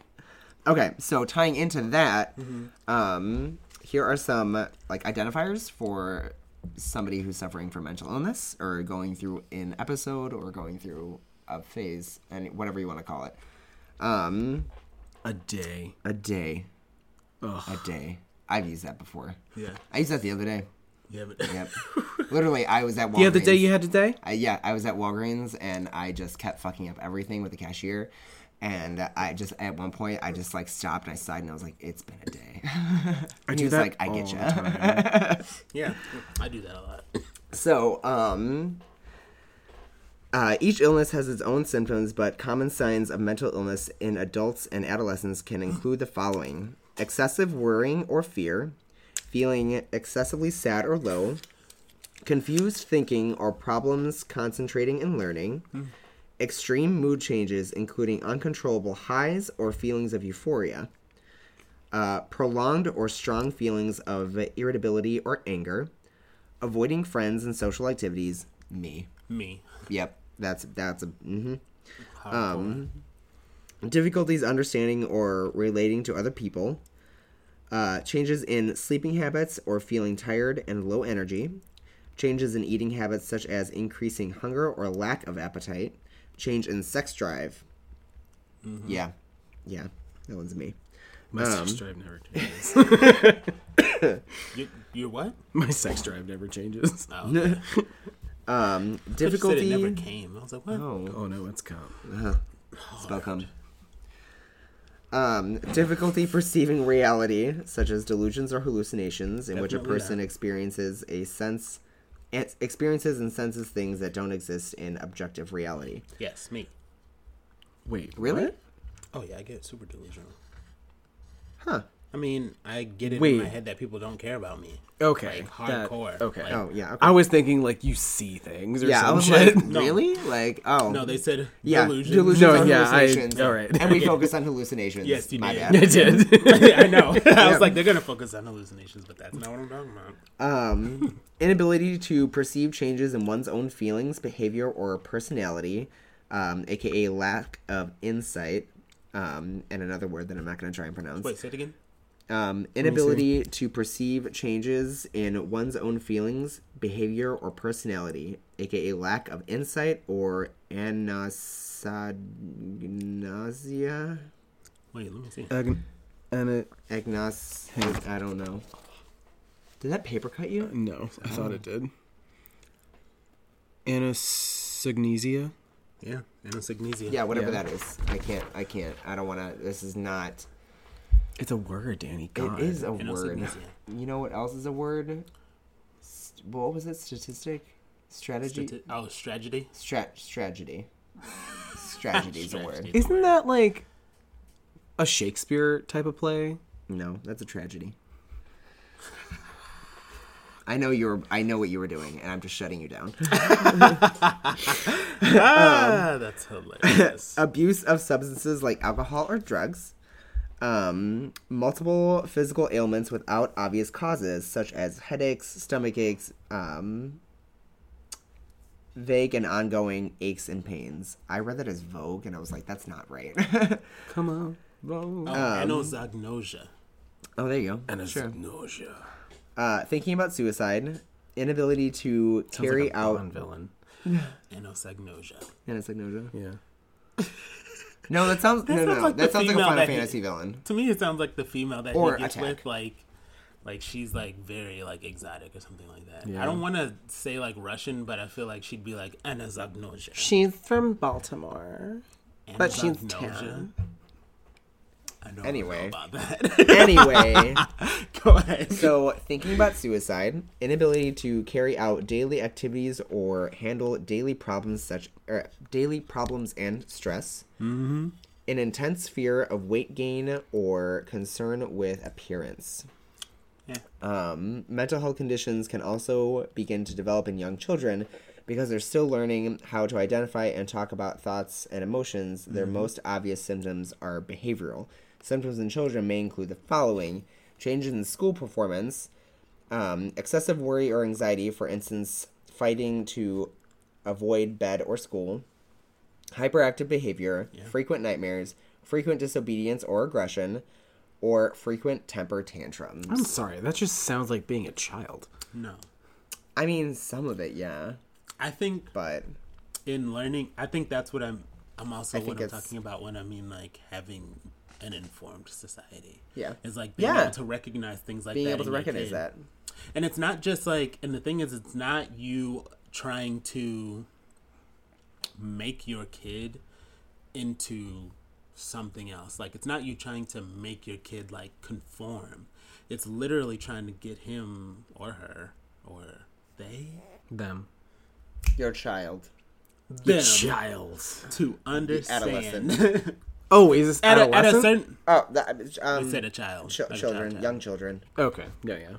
okay, so tying into that, um, here are some like identifiers for somebody who's suffering from mental illness or going through an episode or going through a phase and whatever you want to call it. Um, A day. a day. Ugh. A day. I've used that before. Yeah. I used that the other day. Yeah, but Yep. Literally, I was at Walgreens. Yeah, the day you had today? I, yeah, I was at Walgreens and I just kept fucking up everything with the cashier. And I just at one point I just like stopped and I sighed and I was like, "It's been a day." I do that like, "I get you." yeah, I do that a lot. So, um, uh, each illness has its own symptoms, but common signs of mental illness in adults and adolescents can include the following excessive worrying or fear, feeling excessively sad or low, confused thinking or problems concentrating and learning, extreme mood changes, including uncontrollable highs or feelings of euphoria. Uh, prolonged or strong feelings of irritability or anger, avoiding friends and social activities. Me. Me. Yep, that's that's a. Mm-hmm. Um, difficulties understanding or relating to other people. Uh, changes in sleeping habits or feeling tired and low energy. Changes in eating habits such as increasing hunger or lack of appetite. Change in sex drive. Yeah, yeah, that one's me. My Um, sex drive never changes. you, you're what? My sex drive never changes. Oh, okay. Um, You said difficulty. it never came. I was like, what? Oh, Oh no, it's come. spell come. Um, difficulty perceiving reality, such as delusions or hallucinations, in which a person that. experiences a sense, experiences and senses things that don't exist in objective reality. Yes, me. Wait, Really? what? Oh yeah, I get super delusional. Huh? I mean, I get it Wait. in my head that people don't care about me. Okay. Like, that- hardcore. okay. Like- Oh yeah. Okay. I was thinking like you see things or something. yeah, I some was shit. like, No. really? Like, oh, No, they said yeah, delusions. delusions No, or yeah, I- all right. and we focus on hallucinations. Yes, you My did. bad. I did. I know. I was like, they're gonna focus on hallucinations, but that's not what I'm talking about. Um, inability to perceive changes in one's own feelings, behavior, or personality, um, aka lack of insight, um, and another word that I'm not going to try and pronounce. Wait, say it again. Um, inability to perceive changes in one's own feelings, behavior, or personality, aka lack of insight or anosognosia. Wait, let me see. Ag- and it, Agnos. I don't know. Did that paper cut you? no, I thought it did. Anosognesia. Yeah, anosognosia. Yeah, whatever Yeah. that is. I can't. I can't. I don't want to. This is not. It's a word, Danny. God. It is a And word. easier. You know what else is a word? St- What was it? Statistic? Strategy? Strate- oh, strategy. Strat- strategy. Strategy is a word. Isn't that like a Shakespeare type of play? No, that's a tragedy. I know you were. I know what you were doing, and I'm just shutting you down. ah, that's hilarious. Abuse of substances like alcohol or drugs. Um, multiple physical ailments without obvious causes, such as headaches, stomach aches, um, vague and ongoing aches and pains. I read that as Vogue, and I was like, that's not right. Come on. oh, Um, anosognosia. oh, there you go. And it's Sure. Uh, thinking about suicide, inability to Sounds carry like a out. Bond villain. Anosognosia. And it's like no, Yeah. no, that sounds no, no, sounds no. like that sounds like a Final that he- Fantasy villain. To me, it sounds like the female that Or he gets attack. with, like, like she's like very like exotic or something like that. Yeah. I don't want to say like Russian, but I feel like she'd be like anosognosia. She's from Baltimore. but she's Anosognosia. tan. I don't Anyway. about that. Anyway. Go ahead. So, thinking about suicide, inability to carry out daily activities or handle daily problems such er, daily problems and stress. Mm-hmm. An intense fear of weight gain or concern with appearance. Yeah. Um, mental health conditions can also begin to develop in young children because they're still learning how to identify and talk about thoughts and emotions. Their most obvious symptoms are behavioral. Symptoms in children may include the following changes in school performance, um, excessive worry or anxiety, for instance, fighting to avoid bed or school, hyperactive behavior, frequent nightmares, frequent disobedience or aggression, or frequent temper tantrums. I'm sorry. That just sounds like being a child. No, I mean, some of it, yeah, I think but in learning, I think that's what I'm. I'm also I what I'm talking about when I mean like having an informed society. Yeah. it's like being Yeah. able to recognize things like that. being that able to recognize kid. that. And it's not just like, and the thing is, it's not you trying to make your kid into something else. Like, it's not you trying to make your kid like conform. It's literally trying to get him or her or they Them. Your child. the Child. to understand. adolescent. Oh, is this at, a, at a adolescent? certain, Oh, that, I um, said a child, ch- like a children, child, young children. Okay. Yeah, yeah.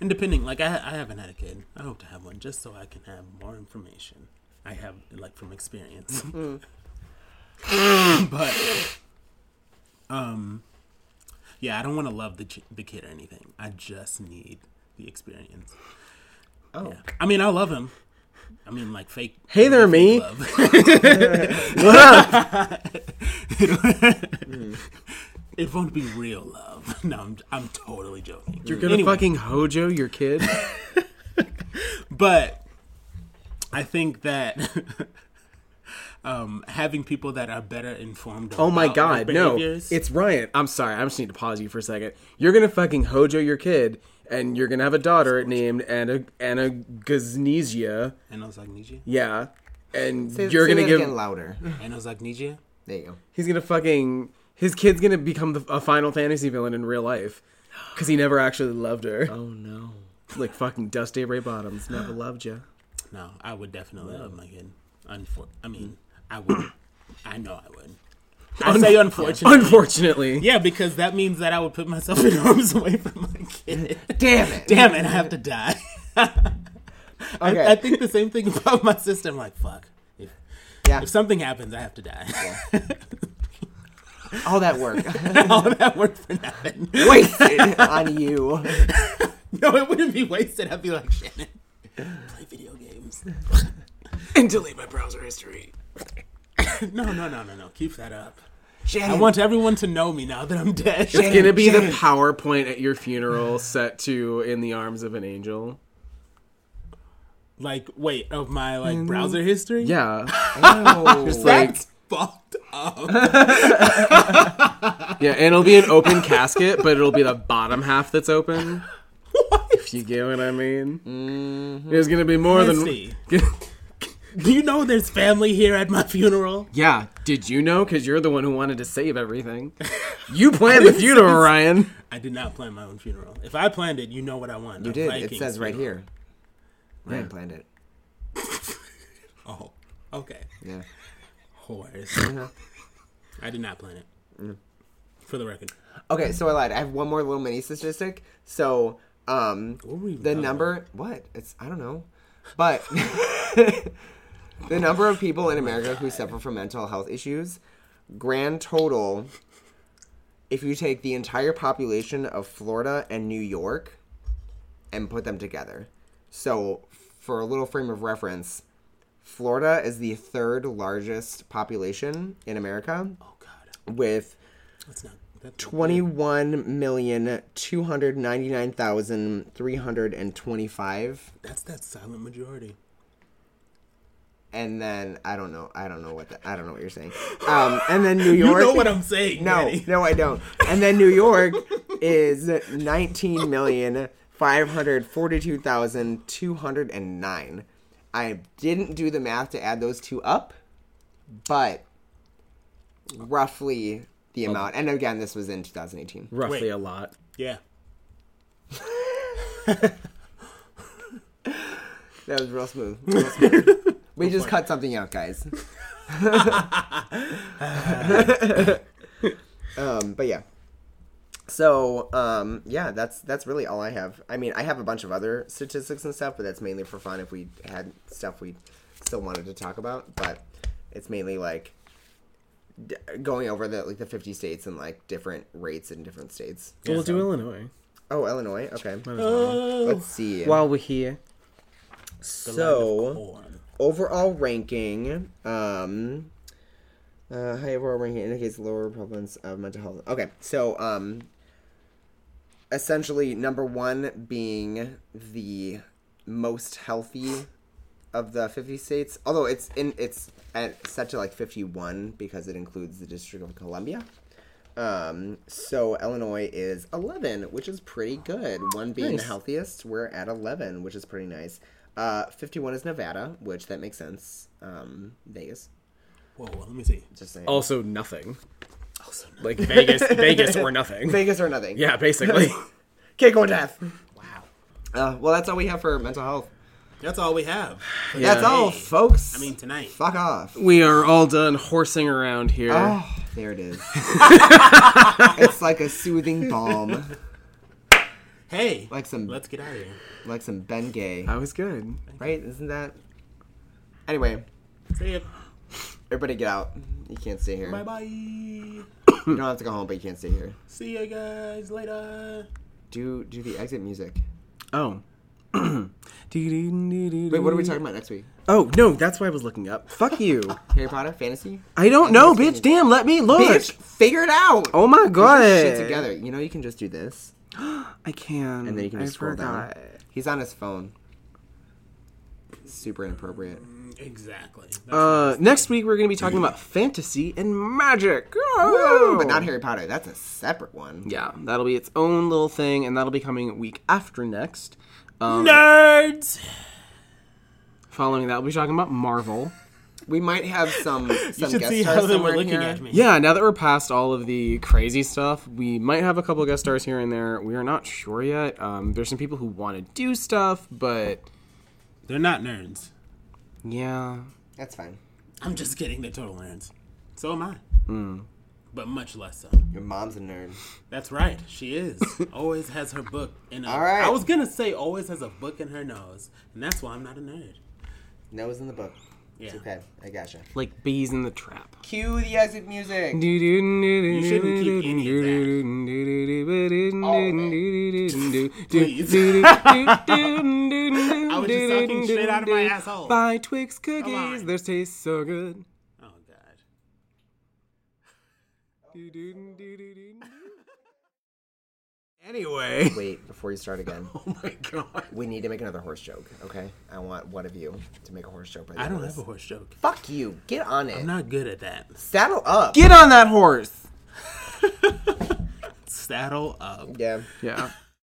And depending, like I, I haven't had a kid. I hope to have one just so I can have more information. I have like from experience. but um yeah, I don't want to love the ch- the kid or anything. I just need the experience. Oh, Yeah. I mean, I love him. I mean, like fake. Hey there, fake me. love. It won't be real love. No, I'm I'm totally joking. You're gonna Anyway. fucking hojo your kid? but I think that um, having people that are better informed. Oh my god, no. It's Ryan. I'm sorry. I just need to pause you for a second. You're gonna fucking hojo your kid, and you're gonna have a daughter named Anna Anna Gaznesia. anosognosia. Yeah. And Say- you're say gonna that give again louder. Anosognosia. There you go. he's gonna fucking his kid's gonna become the, a Final Fantasy villain in real life because he never actually loved her. Oh no. Like fucking Dusty Ray Bottoms never loved you. No, I would definitely love my kid. Unfor- I mean, I would. I know I would. I say unfortunately. Unfortunately, Yeah, because that means that I would put myself in harm's way from my kid. Damn it. Damn it, I have to die. Okay. I, I think the same thing about my sister. I'm like, fuck. If, Yeah. if something happens, I have to die. All that work All that work for nothing. wasted on you. No, it wouldn't be wasted. I'd be like, Shannon, play video games. and delete my browser history. No, no, no, no, no. Keep that up. I want everyone to know me now that I'm dead. It's gonna be the PowerPoint at your funeral set to "In the Arms of an Angel." like, wait, of my like mm-hmm. browser history? Yeah, Oh. just like That's fucked up. yeah, and it'll be an open casket, but it'll be the bottom half that's open. If you get what I mean. Mm-hmm. There's gonna be more Nasty. than Do you know there's family here at my funeral? Yeah, did you know? Because you're the one who wanted to save everything. You planned the funeral, Ryan. I did not plan my own funeral. If I planned it, you know what I want. You a did. It Vikings says right funeral. here. Ryan planned it. Oh, okay. Yeah. Whores. I did not plan it. Mm. For the record. Okay, so I lied. I have one more little mini statistic. So, um, What were we the number what? It's I don't know, but the number of people in America who suffer from mental health issues, grand total. If you take the entire population of Florida and New York, and put them together, so for a little frame of reference, Florida is the third largest population in America, Oh God, with that's not. Twenty-one million two hundred ninety-nine thousand three hundred and twenty-five, That's that silent majority. And then I don't know. I don't know what the, I don't know what you're saying. Um, and then New York. You York. know what I'm saying, no, Danny. no, I don't. And then New York is nineteen million five hundred forty-two thousand two hundred and nine. I didn't do the math to add those two up, but roughly the amount. And again, this was in 2018. Roughly Wait. a lot. Yeah. That was real smooth. Real smooth. we just cut something out, guys. um, but yeah. So, um, yeah, that's that's really all I have. I mean, I have a bunch of other statistics and stuff, but that's mainly for fun. If we had stuff we still wanted to talk about, but it's mainly like d- going over the like the 50 states and like different rates in different states. So we'll do Illinois. Oh, Illinois. Okay. Oh, Let's see. While we're here. so corn. Overall ranking um uh high overall ranking indicates lower prevalence of mental health. Okay so um essentially number one being the most healthy of the 50 states although it's in it's at, set to like 51 because it includes the district of columbia. Um so illinois is 11 which is pretty good. One being the healthiest we're at 11 which is pretty nice uh 51 is nevada which that makes sense um vegas Whoa, let me see. just saying Also nothing. Also, no. Like Vegas, Vegas or nothing. vegas or nothing Yeah, basically. cake or death wow. uh well that's all we have for mental health That's all we have. Yeah. that's all folks I mean, tonight. fuck off we are all done horsing around here. oh there it is it's like a soothing balm Hey, like some let's get out of here. like some ben gay That was good. right isn't that anyway See ya. everybody get out you can't stay here Bye bye. you don't have to go home but you can't stay here See ya, guys. Later. do do the exit music Oh. wait what are we talking about next week Oh, no, that's why I was looking up. Fuck you. harry potter fantasy I don't know, bitch. Damn, let me look. bitch figure it out Oh my Get god. your shit together you know you can just do this I can. and then you can I scroll forgot. down he's on his phone super inappropriate Exactly. That's Uh, next week we're gonna be talking about fantasy and magic. Woo! but not harry potter that's a separate one Yeah, that'll be its own little thing, and that'll be coming week after next. Um, Nerds. Following that, we'll be talking about Marvel. We might have some You some should guest see stars how they were somewhere looking here. at me. Yeah, now that we're past all of the crazy stuff, we might have a couple guest stars here and there. We are not sure yet. Um, there's some people who want to do stuff, but They're not nerds. yeah, that's fine I'm just kidding. They're total nerds. So am I. But much less so. your mom's a nerd That's right. She is. always has her book in. A, All right. I was gonna say always has a book in her nose, and that's why I'm not a nerd. nose in the book Yeah. it's okay i gotcha like bees in the trap. cue the exit music You shouldn't keep any of that. Please. I was just talking straight out of my asshole. Buy Twix cookies, theirs taste so good. Oh God. Anyway. wait before you start again Oh my god. we need to make another horse joke okay i want one of you to make a horse joke by the I end don't of have a horse joke. fuck you get on it I'm not good at that. saddle up Get on that horse. Saddle up. yeah Yeah.